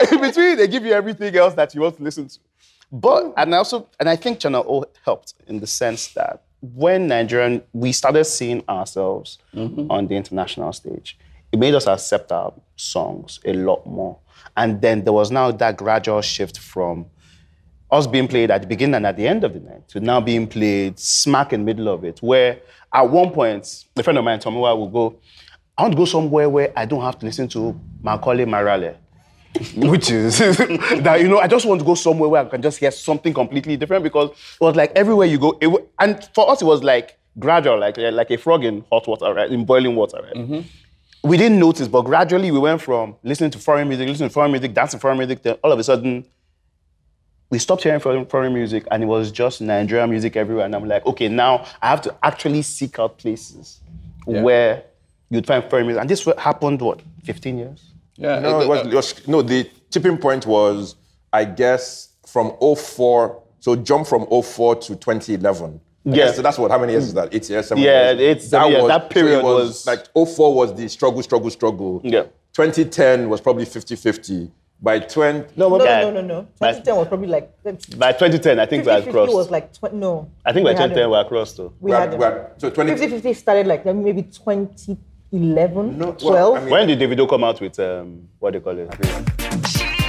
in between, they give you everything else that you want to listen to. But and I also and I think Channel O helped in the sense that when Nigerian we started seeing ourselves mm-hmm. on the international stage, it made us accept our songs a lot more. And then there was now that gradual shift from us being played at the beginning and at the end of the night to now being played smack in the middle of it. Where at one point, a friend of mine, told me, Tomiwa, will go, I want to go somewhere where I don't have to listen to Macaulay Marale. Which is that you know, I just want to go somewhere where I can just hear something completely different because it was like everywhere you go, it, and for us it was like gradual, like like a frog in hot water, right, in boiling water, right. Mm-hmm. We didn't notice, but gradually we went from listening to foreign music, listening to foreign music, dancing foreign music, then all of a sudden we stopped hearing foreign, foreign music and it was just Nigerian music everywhere. And I'm like, okay, now I have to actually seek out places where you'd find foreign music. And this happened, what, 15 years? Yeah, No, it was, uh, it was- no, the tipping point was, I guess, from 04, so jump from 04 to 2011. I Yeah. guess that's what, how many years is that? Eight years, seven Yeah, years? eight, seven years. That period so it was- Like 04 was the struggle, struggle, struggle. Yeah. 2010 was probably 50 50. By 20, no, No, no, no, no, no. 2010 was probably like. 50, By 2010, I think we had 50 crossed. was like. Tw- no. I think by we had 2010 them. we were crossed though. We we had had, we had, so 20, 50 50 started like maybe 2011, No, well, 12. I mean- When did Davido come out with um, what do you call it?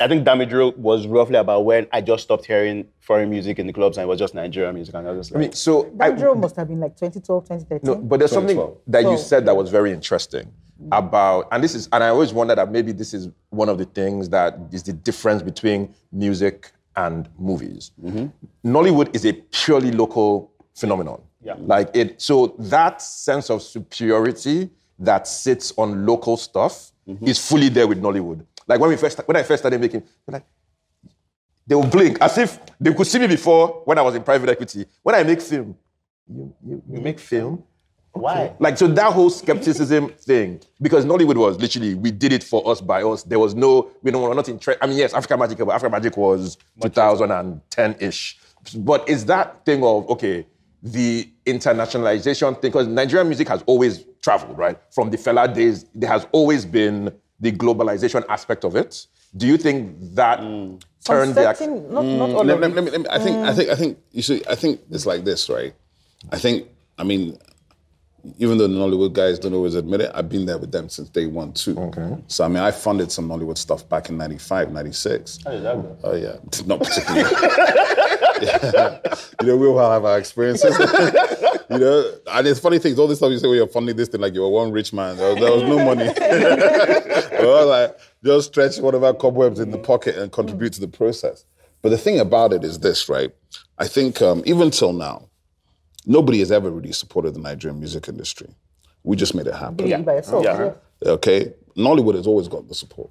I think Damage was roughly about when I just stopped hearing foreign music in the clubs and it was just Nigerian music. And I was just I like, mean, so I, That drill must have been like 2012, 2013. No, but there's something 2012. that you said that was very interesting about, and this is, and I always wonder that maybe this is one of the things that is the difference between music and movies. Mm-hmm. Nollywood is a purely local phenomenon. Yeah. Like it, so that sense of superiority that sits on local stuff mm-hmm. is fully there with Nollywood. Like when we first, when I first started making, like, they will blink as if they could see me before when I was in private equity. When I make film, you, you, you make film? Why? Like, so that whole skepticism thing, because Nollywood was literally, we did it for us by us. There was no, we don't, we're not in, I mean, yes, African Magic, but African Magic was 2010 ish. But is that thing of, okay, the internationalization thing, because Nigerian music has always traveled, right? From the Fela days, there has always been the globalization aspect of it. Do you think that Some turned the. ac- certain, not, not mm. all let, let- it. let me, let me- I think, I mm. think, I think you see. I think it's like this, right? I think, I mean, even though the Nollywood guys don't always admit it, I've been there with them since day one too. Okay. So I mean, I funded some Nollywood stuff back in '95, '96. How did that go? Oh yeah, not particularly. Yeah. You know, we all have our experiences. you know, and it's funny things. All this stuff you say when you're funding this thing, like you're one rich man. There was, there was no money. well, like just stretch whatever cobwebs in the pocket and contribute to the process. But the thing about it is this, right? I think um, even till now, nobody has ever really supported the Nigerian music industry. We just made it happen. You by yourself. Yeah. yeah. Okay, Nollywood has always got the support.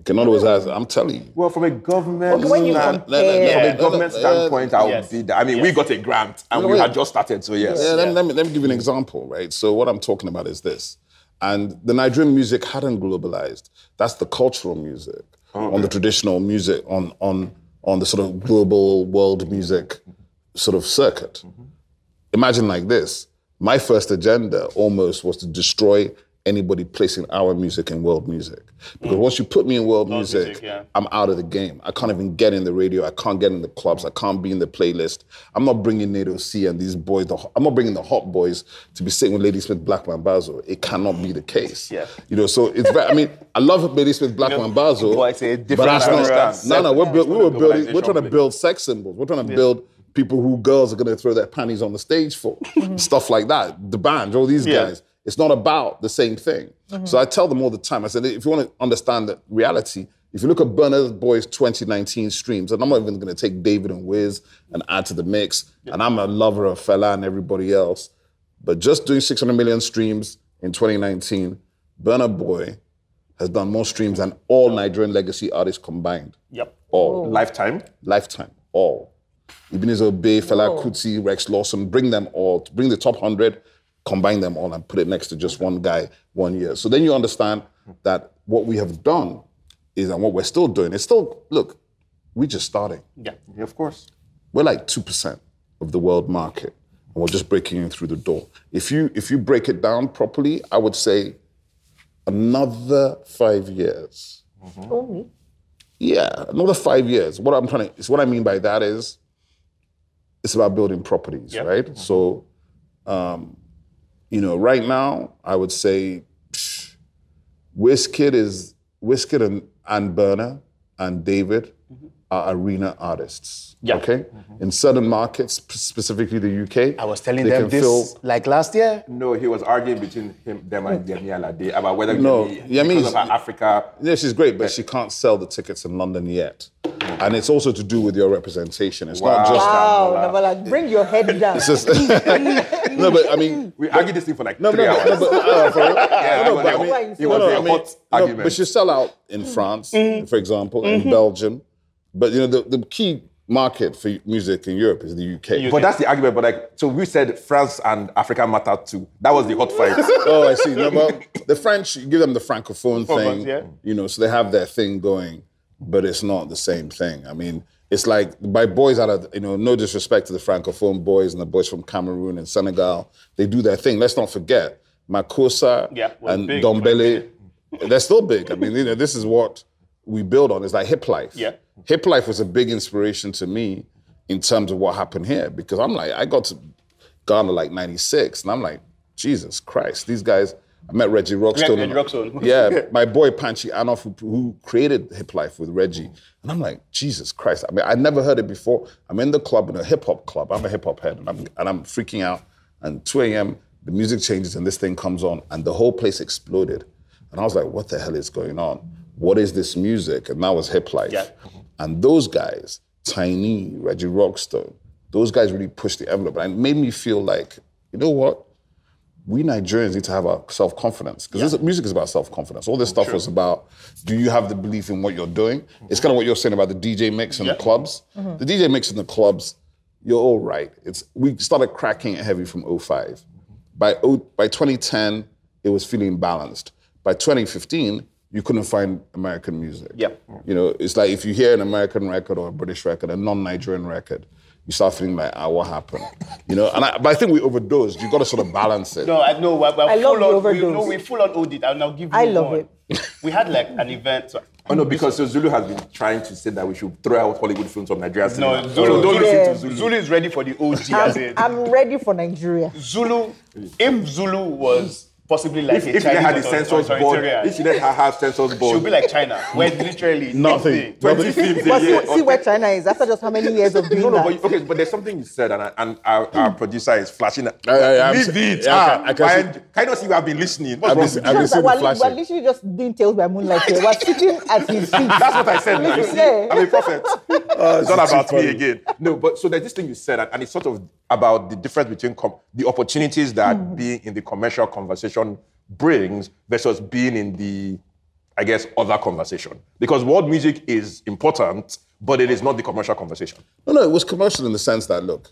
Okay, Nollywood has. I'm telling you. Well, from a government, When stand- from a government standpoint, I would Yes. be. I mean, we got a grant and No, we wait. had just started, so yes. Yeah, let, me, let, me, let me give you an example, right? So, what I'm talking about is this. And the Nigerian music hadn't globalized. That's the cultural music on the traditional music, on, on, on the sort of global world music sort of circuit. Mm-hmm. Imagine like this my first agenda almost was to destroy anybody placing our music in world music. Because once you put me in world, music, music, yeah. I'm out of the game. I can't even get in the radio. I can't get in the clubs. I can't be in the playlist. I'm not bringing Naeto C and these boys. The, I'm not bringing the hot boys to be sitting with Ladysmith, Black Mambazo. It cannot be the case. Yeah. You know, so it's very, I mean, I love Ladysmith, Black Mambazo. But it's a but different that's not- No, no, we're, build, we were building, we're trying to build sex symbols. We're trying to build people who girls are gonna throw their panties on the stage for, mm-hmm. stuff like that. The band, all these Yeah. guys. It's not about the same thing. Mm-hmm. So I tell them all the time. I said, if you want to understand the reality, if you look at Burna Boy's 2019 streams, and I'm not even going to take David and Wiz and add to the mix, and I'm a lover of Fela and everybody else, but just doing 600 million streams in 2019, Burna Boy has done more streams than all Nigerian legacy artists combined. Yep. All Lifetime. lifetime, all. Ebenezer Obey, Fela oh. Kuti, Rex Lawson, bring them all, bring the top 100, combine them all and put it next to just one guy one year. So then you understand that what we have done is, and what we're still doing, is still, look, we're just starting. Yeah. Yeah, of course. We're like 2% of the world market, and we're just breaking in through the door. If you, if you break it down properly, I would say another five years. Oh, Only. Yeah, another five years. What I'm trying to, is what I mean by that is, it's about building properties, Yep. right? So, um, you know, right now, I would say, psh, Wizkid is Wizkid and, and Burna and David are arena artists. Yeah. Okay. Mm-hmm. In certain markets, specifically the UK, I was telling them this fill- like last year. No, he was arguing between him, them and Yemi Alade about whether No, Yemi, Yemi because is- of her Africa. Yeah, she's great, but she can't sell the tickets in London yet. Mm. And it's also to do with your representation. It's not just Wow, Damola. Navala, bring your head down. It's just no, but I mean, We argued this thing for like no, three no, hours. no, but, uh, for real? yeah, no, it was, but I a- mean- it was no, a I mean, hot no, argument. but she sell out in mm. France, mm-hmm. for example, in mm-hmm. Belgium. But you know, the, the key market for music in Europe is the UK. But that's the argument. But like, so we said France and Africa matter too. That was the hot fight. oh, I see. No, but the French, you give them the francophone thing, yeah. you know, so they have their thing going, but it's not the same thing. I mean, it's like by boys out of, you know, no disrespect to the francophone boys and the boys from Cameroon and Senegal, they do their thing. Let's not forget Makossa Yeah, was and big, Dombele, they're still big. I mean, you know, this is what we build on. It's like hip life. Yeah. Hip life was a big inspiration to me in terms of what happened here because I'm like, I got to Ghana like 96 and I'm like, Jesus Christ, these guys, I met Reggie Rockstone. Reggie Rockstone. yeah, my boy Panji Anoff, who, who created Hip Life with Reggie. And I'm like, Jesus Christ. I mean, I never heard it before. I'm in the club, in a hip hop club. I'm a hip hop head, and I'm, and I'm freaking out. And 2 a.m., the music changes and this thing comes on, and the whole place exploded. And I was like, what the hell is going on? What is this music? And that was Hip Life. Yeah. And those guys, Tiny, Reggie Rockstone, those guys really pushed the envelope. And it made me feel like, you know what? we Nigerians need to have our self confidence because music is about self confidence. All this stuff was about do you have the belief in what you're doing? It's kind of what you're saying about the DJ mix in the clubs. Mm-hmm. The DJ mix in the clubs, you're all right. It's we started cracking it heavy from 05. By oh, by 2010, it was feeling balanced. By 2015, you couldn't find American music. Yeah. You know, it's like if you hear an American record or a British record, a non-Nigerian record, you start feeling like, ah, what happened? You know, and I, but I think we overdosed. You got to sort of balance it. No, I know. We're, we're I full love the on, we, overdose. no, we full on OD. I'll now give you I love one. it. We had like an event. So, Oh no, because so Zulu has been trying to say that we should throw out Hollywood films from Nigeria. no. Zulu, So don't Zulu, listen to Zulu. Zulu is ready for the OG. as I'm, in, I'm ready for Nigeria. Zulu, if Zulu was possibly like If, a if Chinese had the author- census board, authoritarian, if you didn't have, have census she'll be like China, where literally Nothing. twenty films But a year. see, see where China is after just how many years of doing No, no, that. but okay, but there's something you said, and, I, and our, our producer is flashing. at- I- I- I'm Leave it. yeah, I ah, can- I can why- see- Can you not see you have been listening? What's I've been- with I've you? been Just seeing like the we're, we're literally just doing Tales by Moonlight here. We're sitting at his feet. That's what I said. now, you see? I'm a prophet. it's not about me again. No, but so there's this thing you said, and- and it's sort of about the difference between com- the opportunities that being in the commercial conversation brings versus being in the, I guess, other conversation. Because world music is important, but it is not the commercial conversation. No, no, it was commercial in the sense that look,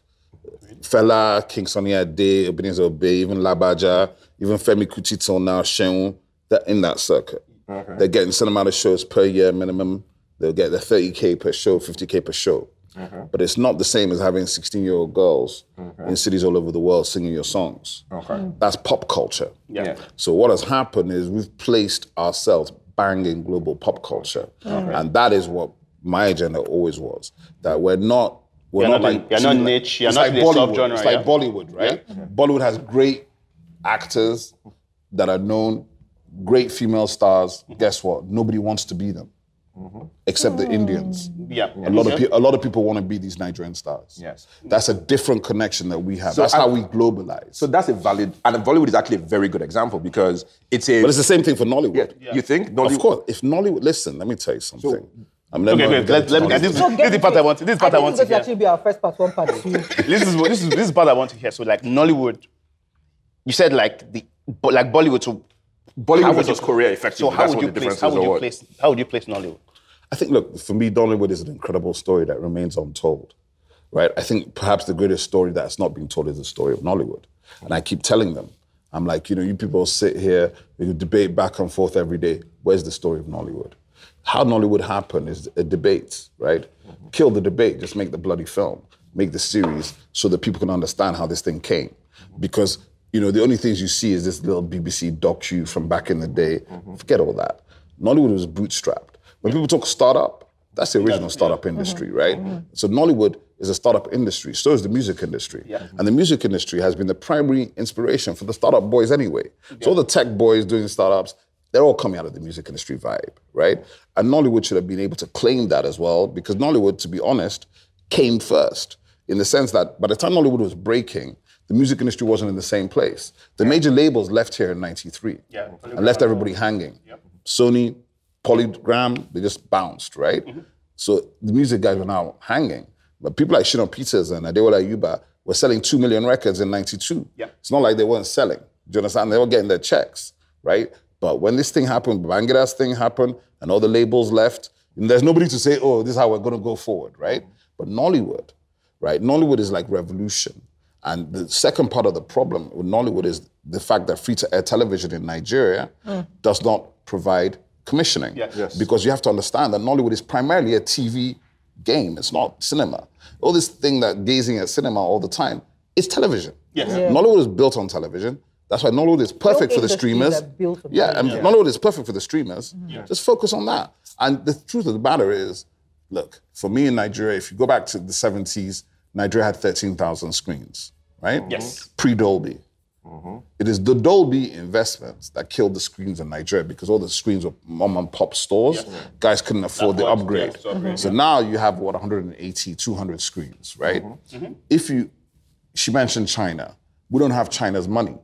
Fela, King Sunny Ade, Ebenezer Obey, even Lagbaja, even Femi Kuti till now, Seun, they're in that circuit. They're getting some amount of shows per year minimum. They'll get the 30k per show, 50k per show. But it's not the same as having 16 year old girls in cities all over the world singing your songs. Okay, hmm. That's pop culture. Yeah. So what has happened is we've placed ourselves bang in global pop culture, and that is what my agenda always was. That we're not. We're You're not, not like you're not niche, you're it's not like in Bollywood. subgenre, It's like yeah? Bollywood, right? Bollywood has great actors that are known, great female stars. Mm-hmm. Guess what? Nobody wants to be them. Mm-hmm. except the Indians. Mm. Yeah. A lot of people, a lot of people want to be these Nigerian stars. Yes. that's a different connection that we have. So that's I- how we globalize. So that's a valid, and Bollywood is actually a very good example because it's a. but it's the same thing for Nollywood. yeah, You think? Of course, if Nollywood, listen, let me tell you something. I'm never Okay, wait, get let, let me. Nollywood. This, So this get is the part I want. This is the I part I want to going to hear. actually be our first part one, part two. this is this is this is part I want to hear. So like Nollywood, you said like the like Bollywood. So Bollywood how would versus Korea, effectively. So how That's would you place? difference How is, would you place? How would you place Nollywood? I think, look, for me, Nollywood is an incredible story that remains untold, right? I think perhaps the greatest story that's not being told is the story of Nollywood. And I keep telling them, I'm like, you know, you people sit here, we debate back and forth every day. Where's the story of Nollywood? How Nollywood happened is a debate, right? Kill the debate, just make the bloody film, make the series so that people can understand how this thing came. Because, you know, the only things you see is this little BBC docu from back in the day. Forget all that. Nollywood was bootstrapped. When people talk startup, that's the original startup industry, mm-hmm. right? Mm-hmm. So Nollywood is a startup industry. So is the music industry. And the music industry has been the primary inspiration for the startup boys anyway. So all the tech boys doing startups, they're all coming out of the music industry vibe, right? And Nollywood should have been able to claim that as well, because Nollywood, to be honest, came first in the sense that by the time Nollywood was breaking, the music industry wasn't in the same place. The major labels left here in 93 Yeah, and left everybody hanging. Sony, Polygram, they just bounced, right? Mm-hmm. So the music guys were now hanging. But people like Shina Peters and Adewale Ayuba were selling 2 million records in 92. Yeah. It's not like they weren't selling. Do you understand? They were getting their checks, right? But when this thing happened, Bangida's thing happened, and all the labels left, and there's nobody to say, oh, this is how we're going to go forward, right? Mm-hmm. But Nollywood, right? Nollywood is like revolution. And the second part of the problem with Nollywood is the fact that free to air television in Nigeria mm. does not provide commissioning. Yes. Because you have to understand that Nollywood is primarily a TV game, it's not cinema. All this thing that gazing at cinema all the time is television. Yes. Yeah. Nollywood is built on television. That's why Nollywood is perfect for the streamers. are built on Yeah, and television. Nollywood is perfect for the streamers. Mm-hmm. Just focus on that. And the truth of the matter is, look, for me in Nigeria, if you go back to the 70s, Nigeria had 13,000 screens, right? Yes. Pre Dolby. It is the Dolby investments that killed the screens in Nigeria because all the screens were mom and pop stores. Guys couldn't afford the was- upgrade. yes, upgrade, So now you have what 180, 200 screens, right? If you, she mentioned China. We don't have China's money.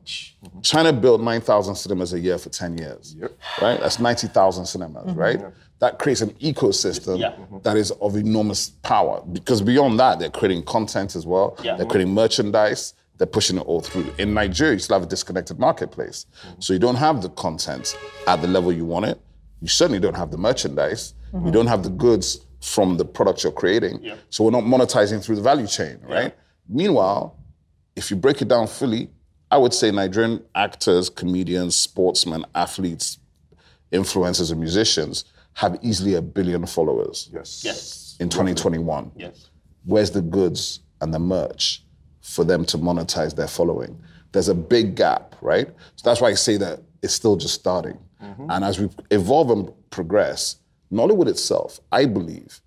China built 9,000 cinemas a year for 10 years, right? That's 90,000 cinemas, right? That creates an ecosystem Yeah. Mm-hmm. that is of enormous power because beyond that, they're creating content as well. Yeah. They're creating merchandise. They're pushing it all through. In Nigeria, you still have a disconnected marketplace. Mm-hmm. So you don't have the content at the level you want it. You certainly don't have the merchandise. You mm-hmm. don't have the goods from the products you're creating. So we're not monetizing through the value chain, right? Meanwhile, if you break it down fully, I would say Nigerian actors, comedians, sportsmen, athletes, influencers, and musicians have easily a billion followers Yes. Yes. in 2021 Yes. where's the goods and the merch for them to monetize their following? There's a big gap, right? So that's why I say that it's still just starting. Mm-hmm. And as we evolve and progress, Nollywood itself, I believe,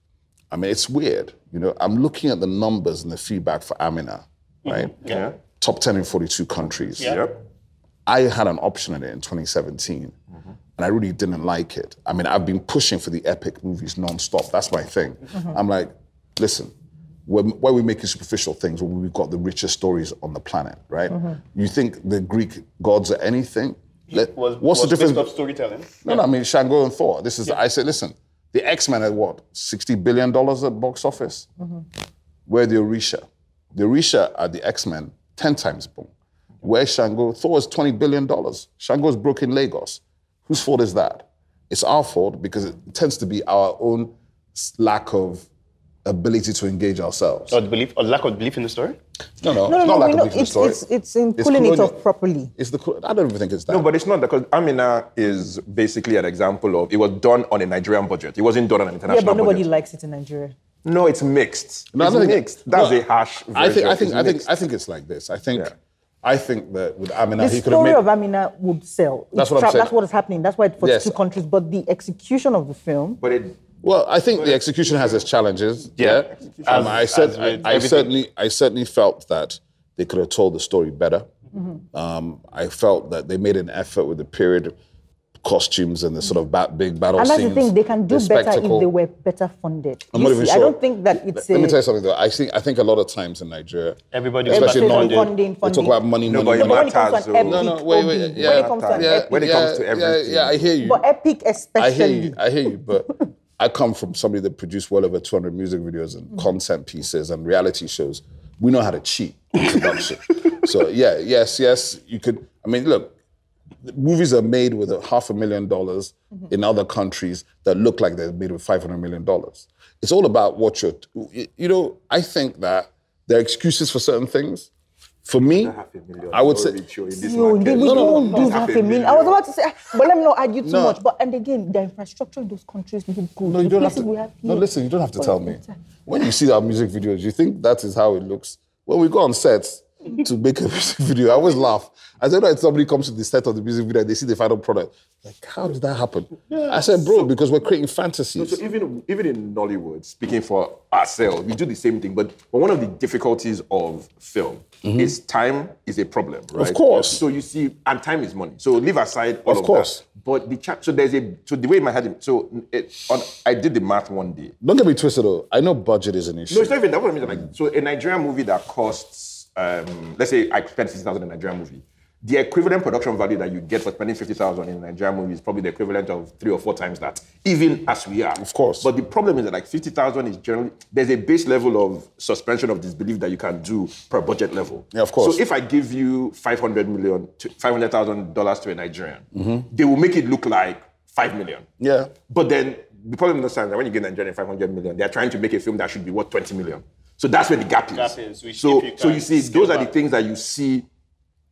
I mean, it's weird. You know, I'm looking at the numbers and the feedback for Amina, mm-hmm. right? Yeah. Top 10 in 42 countries. Yeah. Yep. I had an option in it in 2017, mm-hmm. and I really didn't like it. I mean, I've been pushing for the epic movies nonstop. That's my thing. I'm like, listen, when, why are we making superficial things when we've got the richest stories on the planet, right? Mm-hmm. You think the Greek gods are anything? Let- Was, what's was the difference? based storytelling? No, no, I mean Shango and Thor. This is I said, listen, the X-Men at what? $60 billion at box office? Mm-hmm. Where the Orisha? The Orisha are the X-Men 10 times boom. Where Shango? Thor is $20 billion. Shango's broke in Lagos. Whose fault is that? It's our fault because it tends to be our own lack of ability to engage ourselves. Or belief, or lack of belief in the story? No, no, No, it's no, not no, lack we of belief in the it's, story. it's, it's in It's pulling it off properly. It's the, co- I don't even think it's that. No, but it's not because Amina is basically an example of it was done on a Nigerian budget. It wasn't done on an international. Budget. Yeah, but nobody budget. likes it in Nigeria. no, it's mixed. No, I it's don't think- mixed. That's no, a harsh version. I think I think It's I think. I think it's like this. I think Yeah. I think that with Amina, The he could have story of Amina would sell. That's It's what I'm saying. That's what is happening. That's why it's for Yes. two countries. But the execution of the film, but it well, I think the execution has its challenges. Yeah. Yeah, Execution. um, I said I, I certainly I certainly felt that they could have told the story better. Mm-hmm. Um, I felt that they made an effort with the period costumes and the sort of ba- big battle And that's scenes. the thing, they can do the better if they were better funded. I'm You not even see, sure. I don't think that it's Let a, me tell you something though. I think I think a lot of times in Nigeria, Everybody especially was non funded. funding, they talk about money, No, money, but money. when it comes matters, to epic, No, no, wait, wait, yeah. when it comes to an yeah, epic, When it comes to everything. Yeah, yeah, I hear you. but epic I hear you. I hear you. But I come from somebody that produced well over 200 music videos and mm. content pieces and reality shows. We know how to cheat production. so yeah, yes, yes, you could. I mean, look, movies are made with a half a million dollars mm-hmm. in other countries that look like they're made with 500 million dollars. It's all about what you're. You know, I think that there are excuses for certain things. For me, Half a million I would say. reach you this You, market. they, we No, no, don't no, do half a million. I was about to say, but let me not argue too No. much. But and again, the infrastructure in those countries look good. No, you The don't have to. have No, listen, you don't have to tell me. When you see our music videos, you think that is how it looks. When we go on sets to make a music video, I always laugh. I said that somebody comes to the set of the music video and they see the final product. Like, how did that happen? I said, bro, because we're creating fantasies. So even even in Nollywood, speaking for ourselves, we do the same thing. But, but one of the difficulties of film mm-hmm. is time is a problem, right? Of course. So you see, and time is money. So leave aside all Of of, course. that. But the cha- so there's a so the way my head so it, on, I did the math one day. Don't get me twisted though. I know budget is an issue. No, it's not even that. What I mean, like, so a Nigerian movie that costs, um, let's say I spent fifty thousand in a Nigerian movie, the equivalent production value that you get for spending fifty thousand in a Nigerian movie is probably the equivalent of three or four times that, even as we are. Of course. But the problem is that like fifty thousand is generally there's a base level of suspension of disbelief that you can do per budget level. Yeah, of course. So if I give you five hundred million, five hundred thousand dollars to a Nigerian, they will make it look like five million. Yeah. But then the problem understand that when you get Nigerian 500 million, they're trying to make a film that should be worth 20 million. So that's where the gap is. Gap is, so, you so you see, those are the things that you see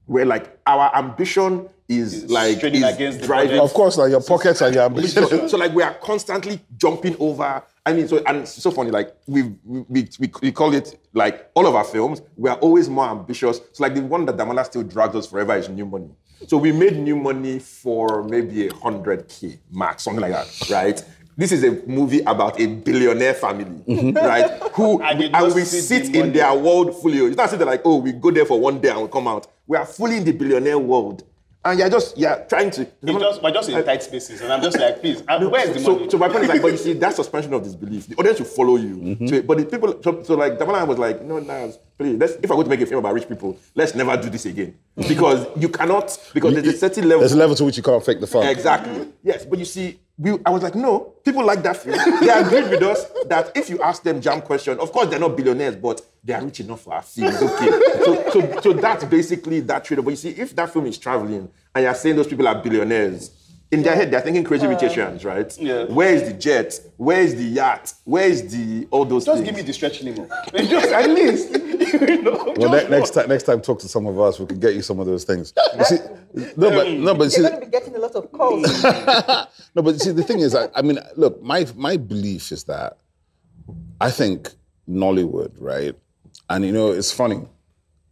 where like our ambition is Is like is against driving. budget. Of course, like your pockets and your ambition. So, so like we are constantly jumping over. I mean, so and so funny. Like we we, we we we call it like all of our films. We are always more ambitious. So like the one that Damola still drags us forever is New Money. So we made New Money for maybe a hundred k max, something like that, right? This is a movie about a billionaire family, right? Who I and we sit in Money. their world fully. It's not sitting like, oh, we go there for one day and we come out. We are fully in the billionaire world, and you're just you're trying to. It just, we're just in tight spaces, and I'm just like, please, uh, where's the so, money? so my point is like, but you see, that suspension of disbelief, the audience will follow you. Mm-hmm. to it. but the people, so, so like, Damola was like, no, Nas, please, let's, if I go to make a film about rich people, let's never do this again. Because you cannot, because there's a certain level. There's a level to which you can't fake the fun. Exactly. Yes, but you see, we, I was like, no, people like that film. They agreed with us that if you ask them jam question, of course they're not billionaires, but they are rich enough for our. It's okay. so, so, so that's basically that trade. But you see, if that film is traveling and you're saying those people are billionaires, in their head they're thinking crazy rich Asians, right? Yeah. Where is the jet? Where is the yacht? Where is the all those things? just things? give me the stretch limo. just at least, you know. Well, ne- next time, next time, talk to some of us. We can get you some of those things. You see, no, but no, but see, You're going to be getting a lot of calls. no, but see, the thing is, I, I mean, look, my my belief is that I think Nollywood, right? And you know, it's funny.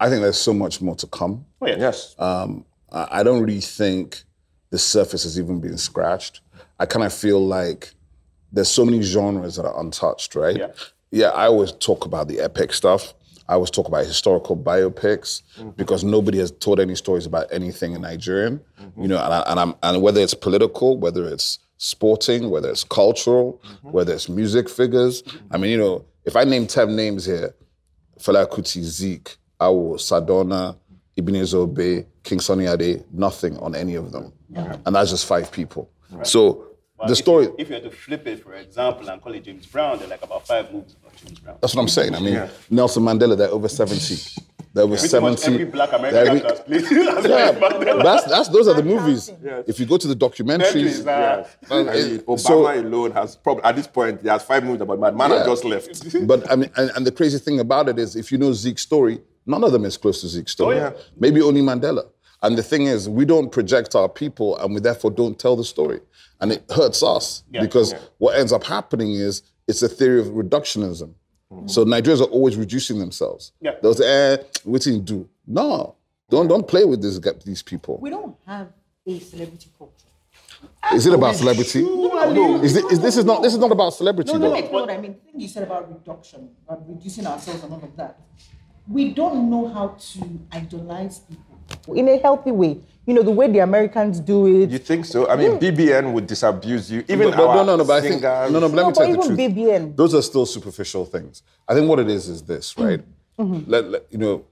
I think there's so much more to come. Oh, yeah. yes. Um, I I don't really think the surface has even been scratched. I kind of feel like there's so many genres that are untouched, right? Yeah. Yeah, I always talk about the epic stuff. I always talk about historical biopics mm-hmm. because nobody has told any stories about anything in Nigerian. Mm-hmm. You know, and, I, and I'm and whether it's political, whether it's sporting, whether it's cultural, mm-hmm. whether it's music figures. I mean, you know, if I name ten names here, Fela Kuti, Zik, Awo, Sardauna, Ebenezer Obey, King Sunny Ade, nothing on any of them. And that's just five people. So But the if story, you- If you were to flip it, for example, and call it James Brown, there are like about five movies about James Brown. that's what I'm saying. I mean, Nelson Mandela, they're over 70. They're over much 70. every black They're American every- actor has played Yeah, that's, that's, those are the movies. If you go to the documentaries, Documentaries, uh, I mean, Obama so- alone has probably at this point he has five movies about my man Yeah. just left. But I mean, and, and the crazy thing about it is, if you know Zik's story, none of them is close to Zik's story. Oh, yeah. Maybe only Mandela. And the thing is, we don't project our people, and we therefore don't tell the story, and it hurts us Yeah. because what ends up happening is it's a theory of reductionism. So Nigerians are always reducing themselves. Yeah. They'll say, "Eh, what do you do?" No, don't don't play with this, these people. we don't have a celebrity culture. Is it about celebrity? Is, it, is this is not this is not about celebrity No, though? no, you know what I mean. The thing you said about reduction, about reducing ourselves and all of that. We don't know how to idolize people in a healthy way. you know, the way the Americans do it. You think so? I mean, BBN would disabuse you. Even But- but our no, no, no. But I think no, no. But let No, me tell you the even truth. BBN. Those are still superficial things. I think what it is is this, mm. right? Mm-hmm. Let, let- you know,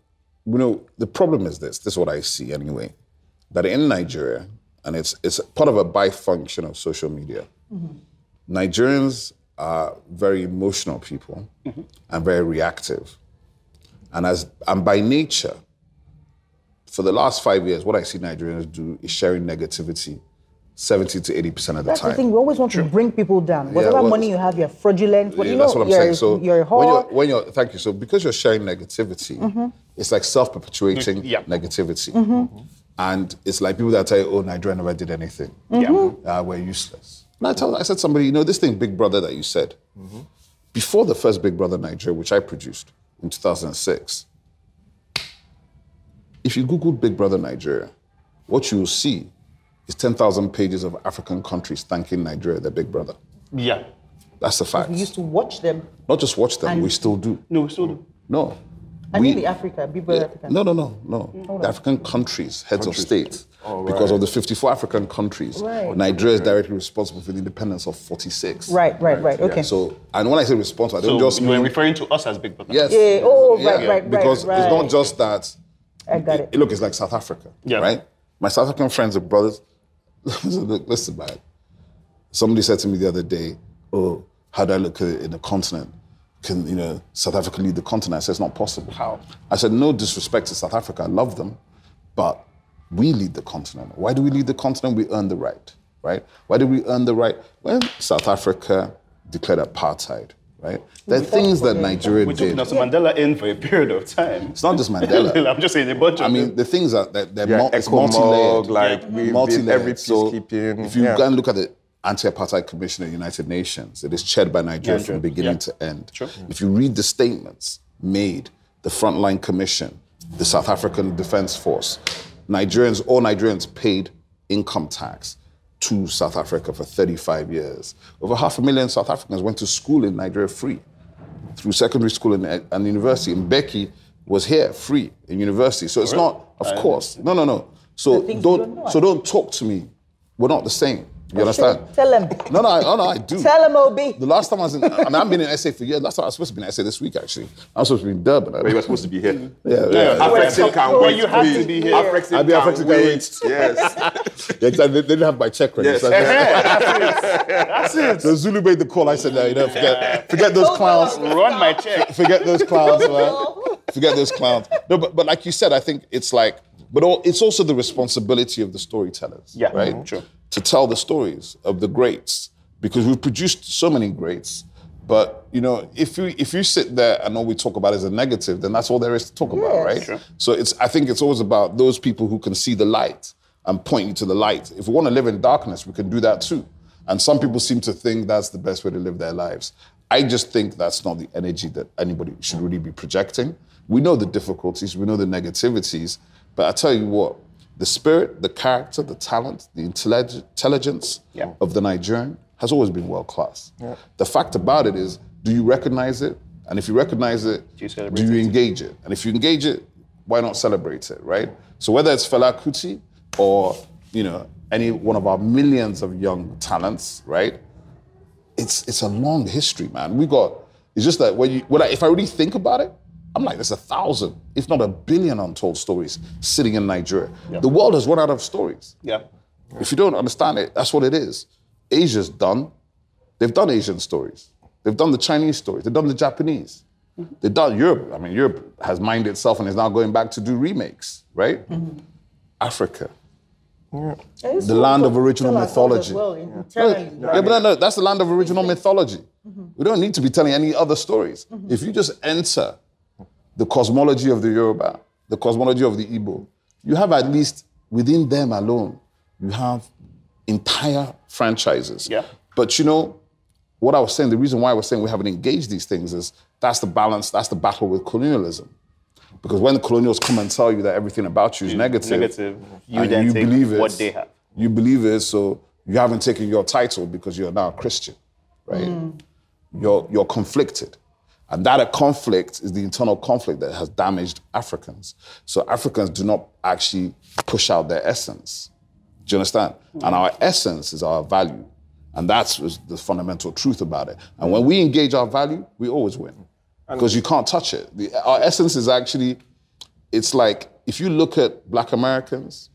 you know. The problem is this. This is what I see anyway. That in Nigeria, and it's it's part of a bifunction of social media. Mm-hmm. Nigerians are very emotional people mm-hmm. and very reactive, and as and by nature, for the last five years, what I see Nigerians do is sharing negativity, seventy to eighty percent of the That's time. the thing. We always want to bring people down. Whatever well- money you have, you're fraudulent. But Yeah, you know, that's what I'm you're, saying. So you're a when you're, whore. when you're, thank you. So because you're sharing negativity, Mm-hmm. it's like self-perpetuating Yeah. negativity, Mm-hmm. and it's like people that tell you, "Oh, Nigeria never did anything. Mm-hmm. Uh, we're useless." And I tell, I said to somebody, you know, this thing, Big Brother, that you said, Mm-hmm. before the first Big Brother Nigeria, which I produced in 2006. If you Google Big Brother Nigeria, what you will see is 10,000 pages of African countries thanking Nigeria, their big brother. Yeah. That's the fact. We used to watch them. Not just watch them, And- we still do. No, we still do. No. I We- mean, the Africa, Big Brother yeah, Africa. No, no, no, no. The African countries, heads of state. Because of the 54 African countries, Right. Nigeria is directly responsible for the independence of 46. Right, right, right. Okay. So, and when I say responsible, I So don't just you were mean. referring to us as Big Brother. Yes. Yeah, oh, right, right, right, Because right. it's not just that. I got it. Look, it's like South Africa. Yeah. Right? My South African friends and brothers, look, listen, man. Somebody said to me the other day, oh, how do I look in the continent? Can, you know, South Africa lead the continent? I said, it's not possible. How? I said, no disrespect to South Africa. I love them. But we lead the continent. Why do we lead the continent? We earn the right, right? Why do we earn the right? Well, South Africa declared apartheid, right? There are things that Nigeria We took did. Nelson Mandela in for a period of time. It's not just Mandela. I'm just saying a bunch of I mean, them. the things are that they're Yeah, mul- it's multi-layered. like, we've multi-layered. every So peacekeeping, if you yeah. go and look at the Anti-Apartheid Commission at the United Nations, it is chaired by Nigeria Yeah, from sure. beginning Yeah. to end. Sure. If you read the statements made, the Frontline Commission, the South African Defense Force, Nigerians, all Nigerians paid income tax to South Africa for 35 years. Over half a million South Africans went to school in Nigeria free through secondary school and, and university. And Becky was here free in university. So it's not, of course, no, no, no. So The things you don't, don't so don't talk to me. We're not the same. You oh, understand? Tell them. No, no, I, no, no, I do. Tell them, OB. The last time I was in, I mean, I've been in SA for years. Last time I was supposed to be in SA this week, actually. I was supposed to be in Durban. But you were supposed to be here. yeah, yeah. Afrexim can Well, wait. you have to please. be here. Afrexim I'll be can Afrexim can wait. wait. Yes. Yeah, 'cause I- they, they didn't have my check ready. Yes. So That's it. The Zulu made the call. I said, no, you know, forget, forget those clowns. Run my check. Forget those clowns, man. Forget those clowns. No, but, but like you said, I think it's like, but all, it's also the responsibility of the storytellers, Yeah, right? mhm, true. To tell the stories of the greats, because we've produced so many greats. But you know, if you if you sit there and all we talk about is a negative, then that's all there is to talk about, right? So it's I think it's always about those people who can see the light and point you to the light. If we want to live in darkness, we can do that too. And some people seem to think that's the best way to live their lives. I just think that's not the energy that anybody should really be projecting. We know the difficulties, we know the negativities, but I tell you what, the spirit, the character, the talent, the intelligence Yeah. of the Nigerian has always been world class. The fact about it is, do you recognize it? And if you recognize it, Do you celebrate do you engage it? And if you engage it, why not celebrate it, right? So whether it's Fela Kuti or you know any one of our millions of young talents, right? It's it's a long history, man. We got. It's just that when you when I, if I really think about it, I'm like, there's a thousand, if not a billion, untold stories sitting in Nigeria. The world has run out of stories. Yeah. If you don't understand it, that's what it is. Asia's done. They've done Asian stories. They've done the Chinese stories. They've done the Japanese. They've done Europe. I mean, Europe has mined itself and is now going back to do remakes, right? Mm-hmm. Africa. The land of original mythology. Well, internally. Yeah, but no, no, that's the land of original mythology. We don't need to be telling any other stories. If you just enter the cosmology of the Yoruba, the cosmology of the Igbo, you have at least within them alone, you have entire franchises. Yeah. But you know, what I was saying, the reason why I was saying we haven't engaged these things is that's the balance, that's the battle with colonialism. Because when the colonials come and tell you that everything about you is hmm, negative, negative, you and then take believe it, what they have. You believe it, so you haven't taken your title because you're now a Christian, right? Hmm. You're you're conflicted. And that a conflict is the internal conflict that has damaged Africans. So Africans do not actually push out their essence. Do you understand? And our essence is our value. And that's the fundamental truth about it. And when we engage our value, we always win. Because you can't touch it. The, our essence is actually, it's like if you look at black Americans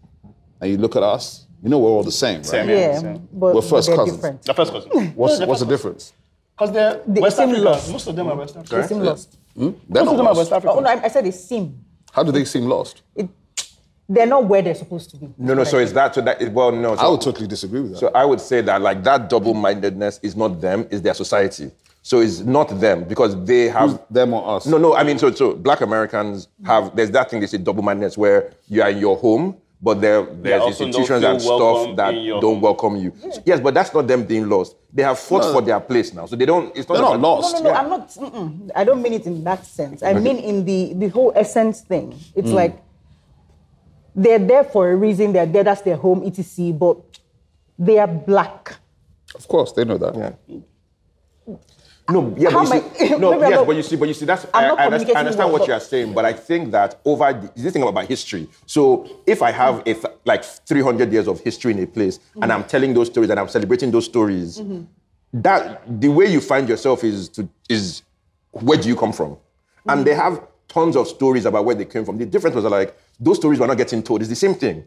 and you look at us, you know we're all the same, right? Same, Yeah, same. but, We're first cousins. different. The first cousin. What's, what's the difference? Because they're They West seem Africa. lost. Most of them are West Africa. They seem lost. Hmm? They're Most not of them are lost. West Africa. Oh, no, I, I said they seem. How do they seem lost? It, they're not where they're supposed to be. No, no. So it's that. So that. Well, no. So, I would totally disagree with that. So I would say that like that double-mindedness is not them, it's their society. So it's not them because they have them or us? No, no. I mean, so so Black Americans have there's that thing they say double-mindedness where you are in your home, but there there's also institutions and stuff that your don't welcome you. Yes, but that's not them being lost. They have fought No. for their place now, so they don't. It's not They're not about- lost. No, no, no. I'm not. Mm-mm, I don't mean it in that sense. I mean in the the whole essence thing. It's mm. like they're there for a reason. They're there. That's their home, etc. But they are black. Of course, they know that. Yeah. No, yeah, How but you see, I- no, yes, not- but you see, but you see, that's I, I understand, I understand what you are saying, but I think that over the, this thing about history. So if I have a th- like 300 years of history in a place, and I'm telling those stories and I'm celebrating those stories, that the way you find yourself is to is where do you come from, and they have tons of stories about where they came from. The difference was like those stories were not getting told. It's the same thing.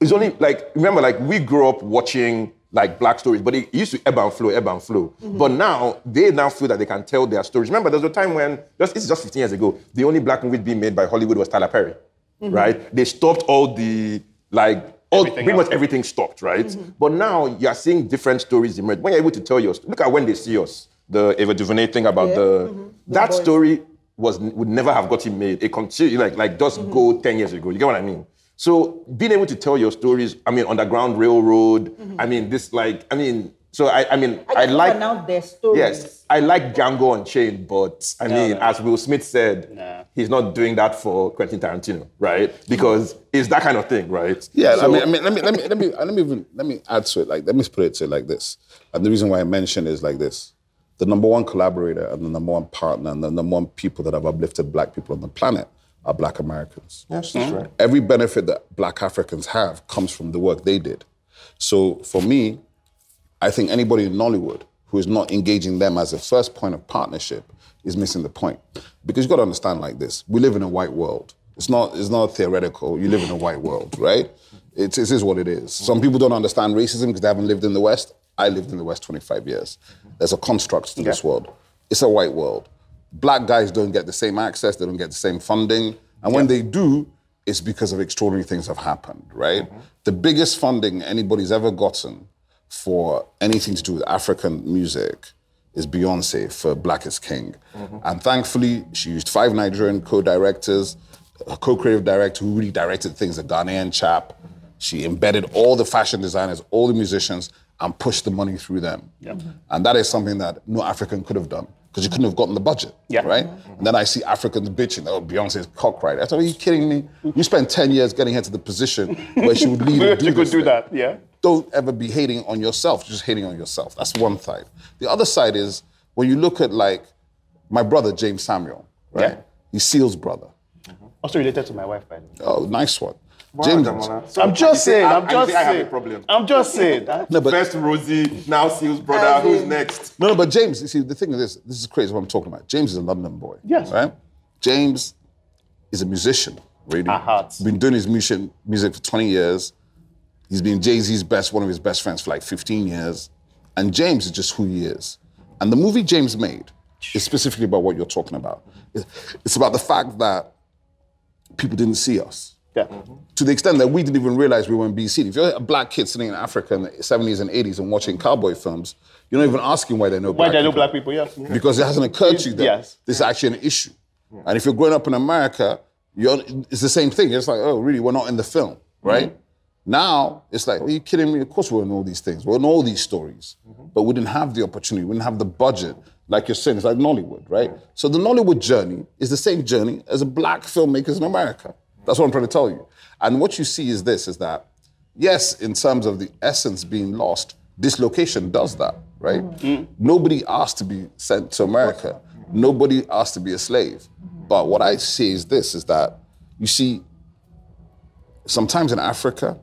It's only like remember, like we grew up watching like black stories, but it used to ebb and flow, ebb and flow. Mm-hmm. But now they now feel that they can tell their stories. Remember, there was a time when just it's just 15 years ago, the only black movie being made by Hollywood was Tyler Perry, mm-hmm. right? They stopped all the like all Everything pretty else. much everything stopped, right? Mm-hmm. But now you're seeing different stories emerge. When you're able to tell your look at when they see us, the Ava DuVernay thing about Yeah. the that boys. story was would never have gotten made. It continue like like just go 10 years ago. You get what I mean? So being able to tell your stories, I mean, Underground Railroad, I mean, this like, I mean, so I, I mean, I, I, just like, now their stories. yes, I like Django Unchained, but I mean, no. as Will Smith said, Nah. he's not doing that for Quentin Tarantino, right? Because it's that kind of thing, right? Yeah, I mean, I mean, let me let me let me let me even let me add to it. Like, let me put it to it like this. And the reason why I mention is like this: the number one collaborator and the number one partner and the number one people that have uplifted Black people on the planet are Black Americans. Yes, that's mm. right. Every benefit that Black Africans have comes from the work they did. So for me, I think anybody in Nollywood who is not engaging them as a first point of partnership is missing the point. Because you've got to understand like this. We live in a white world. It's not, it's not theoretical. You live in a white world, right? It's, it is what it is. Some people don't understand racism because they haven't lived in the West. I lived in the West 25 years. There's a construct to this world. It's a white world. Black guys don't get the same access, they don't get the same funding. And when they do, it's because of extraordinary things have happened, right? Mm-hmm. The biggest funding anybody's ever gotten for anything to do with African music is Beyonce for Black is King. Mm-hmm. And thankfully, she used five Nigerian co-directors, a co-creative director who really directed things, a Ghanaian chap. She embedded all the fashion designers, all the musicians, and pushed the money through them. And that is something that no African could have done because you couldn't have gotten the budget, Yeah. right? And then I see Africans bitching, oh, Beyonce's cock right. I thought, are you kidding me? You spent 10 years getting her to the position where she would lead and do you could do thing that, yeah. don't ever be hating on yourself, just hating on yourself. That's one side. The other side is when you look at like my brother Jeymes Samuel, right? Yeah. He's Seal's brother. Also related to my wife, by the way. Oh, nice one. Jeymes. I'm just saying. I'm just I have a problem. I'm just saying. that- No, but First Rosie, now Seal's brother. Who's next? no, no, but Jeymes. You see, the thing is this. This is crazy. What I'm talking about. Jeymes is a London boy. Yes. Right. Jeymes is a musician. Really. At heart. Been doing his music music for 20 years. He's been Jay Z's best, one of his best friends for like 15 years. And Jeymes is just who he is. And the movie Jeymes made is specifically about what you're talking about. It's about the fact that people didn't see us. Yeah. Mm-hmm. To the extent that we didn't even realize we were in BC. If you're a black kid sitting in Africa in the 70s and 80s and watching cowboy films, you're not even asking why they know Why black are no people. black people? Yes. Because it hasn't occurred to you that Yes. this is actually an issue. And if you're growing up in America, you're, it's the same thing. It's like, oh, really? We're not in the film, mm-hmm. right? Now it's like, are you kidding me? Of course we're in all these things. We're in all these stories. Mm-hmm. But we didn't have the opportunity. We didn't have the budget. Like you're saying, it's like Nollywood, right? So the Nollywood journey is the same journey as a black filmmakers in America. That's what I'm trying to tell you. And what you see is this, is that, yes, in terms of the essence being lost, dislocation does that, right? Mm-hmm. Nobody asked to be sent to America. Nobody asked to be a slave. But what I see is this: is that you see, sometimes in Africa,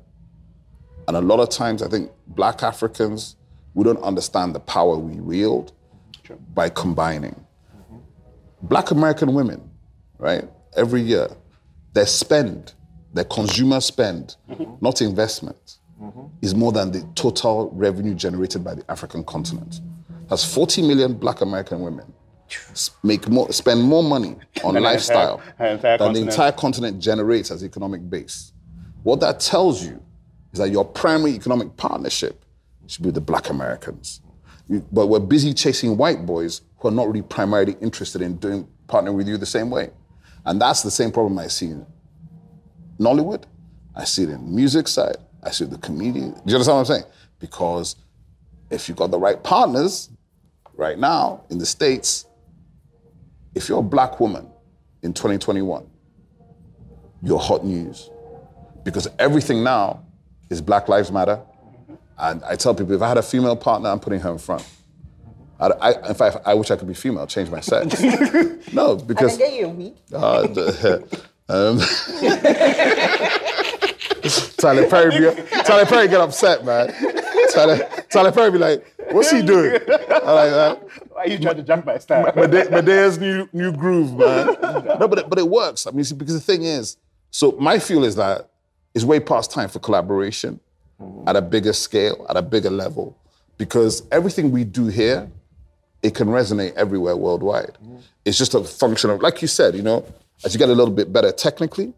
and a lot of times I think Black Africans we don't understand the power we wield by combining. Black American women, right? Every year, their spend, their consumer spend, not investment, is more than the total revenue generated by the African continent. That's 40 million Black American women make more, spend more money on lifestyle entire- entire than the entire continent generates as economic base. What that tells you is that your primary economic partnership should be with the Black Americans. But we're busy chasing white boys who are not really primarily interested in doing partnering with you the same way. And that's the same problem I see in Nollywood. I see it in music side. I see the comedian. Do you understand what I'm saying? Because if you've got the right partners right now in the States, if you're a black woman in 2021, you're hot news. Because everything now is Black Lives Matter. And I tell people if I had a female partner, I'm putting her in front. I, I, in fact, I wish I could be female, change my sex. no, because. I can get you a week? Uh, the- um, Tyler Perry, be, Tyler Perry get upset, man. Tyler, Tyler Perry be like, "What's he doing?" I like that. Why are you trying to jump my style? Mede- Madea's new new groove, man. No, but it, but it works. I mean, see, because the thing is, so my feel is that it's way past time for collaboration at a bigger scale, at a bigger level, because everything we do here, it can resonate everywhere worldwide. It's just a function of, like you said, you know, as you get a little bit better technically,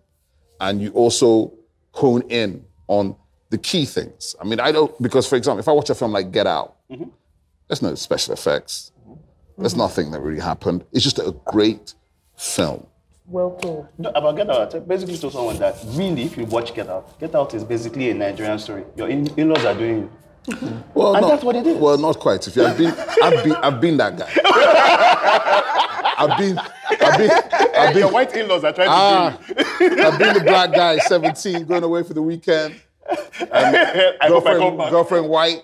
and you also hone in on the key things. I mean, I don't because, for example, if I watch a film like Get Out, there's no special effects. There's nothing that really happened. It's just a great film. Well told. No, about Get Out, I basically told someone that really, if you watch Get Out, Get Out is basically a Nigerian story. Your in- in-laws are doing you. Well, And not, that's what it is. Well, not quite. If you have been, I've been, I've been that guy. I've been, I've been, I've been, Your white in-laws are trying ah, to do you. I've been the black guy, 17, going away for the weekend. I hope I come Girlfriend, back. girlfriend white,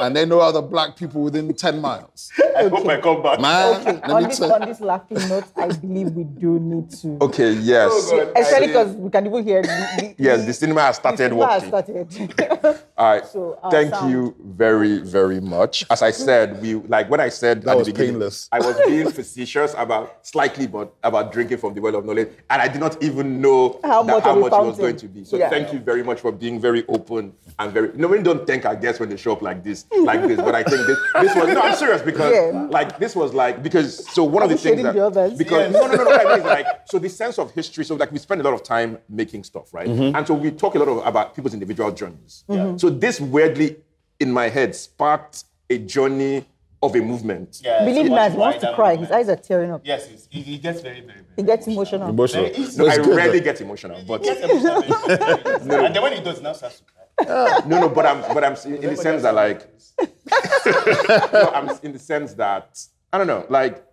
and they know other black people within 10 miles. I hope I come back. Man, Okay, let on me this, tell on this laughing note, I believe we do need to. Okay, yes. Oh, God. Eh, Especially because we can even hear the, the, Yes, the cinema has started cinema has working. started. All right. So, our Thank sound. you very, very much. As I said, we like when I said That at was the beginning, painless. I was being facetious about slightly, but about drinking from the well of knowledge, and I did not even know How that- much how much it was going to be. So Yeah. thank you very much for being very open and very. No, we don't thank our guests when they show up like this, like this. But I think this, this was no. I'm serious because Yeah. like this was like because so one of the things that the others? because no no no no I mean like so the sense of history. So like we spend a lot of time making stuff, right? Mm-hmm. And so we talk a lot of, about people's individual journeys. Mm-hmm. So this weirdly in my head sparked a journey of a movement. Yeah, Believe me, much he wants to cry. movement. His eyes are tearing up. Yes, he, he gets very, very, very. He gets emotional. Emotional. Very easy. No, I rarely get emotional, but Yes, and then when he does, now starts to cry. No, no, but I'm, but I'm in the sense that like, no, I'm in the sense that I don't know, like,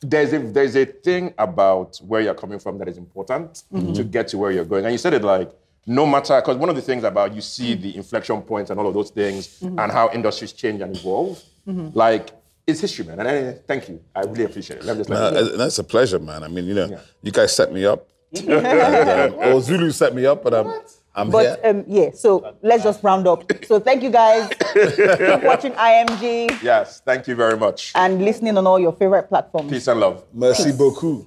there's a there's a thing about where you're coming from that is important mm-hmm. to get to where you're going, and you said it like. No matter, because one of the things about you see the inflection points and all of those things, mm-hmm. and how industries change and evolve, mm-hmm. like it's history, man. And I, thank you, I really appreciate it. Let me just let you know. that's a pleasure, man. I mean, you know, you guys set me up. and, um, or Zulu set me up, but I'm, I'm But here. um, yeah, so let's just round up. So thank you guys. Keep watching IMG Yes, thank you very much. and listening on all your favorite platforms. Peace and love. Merci beaucoup.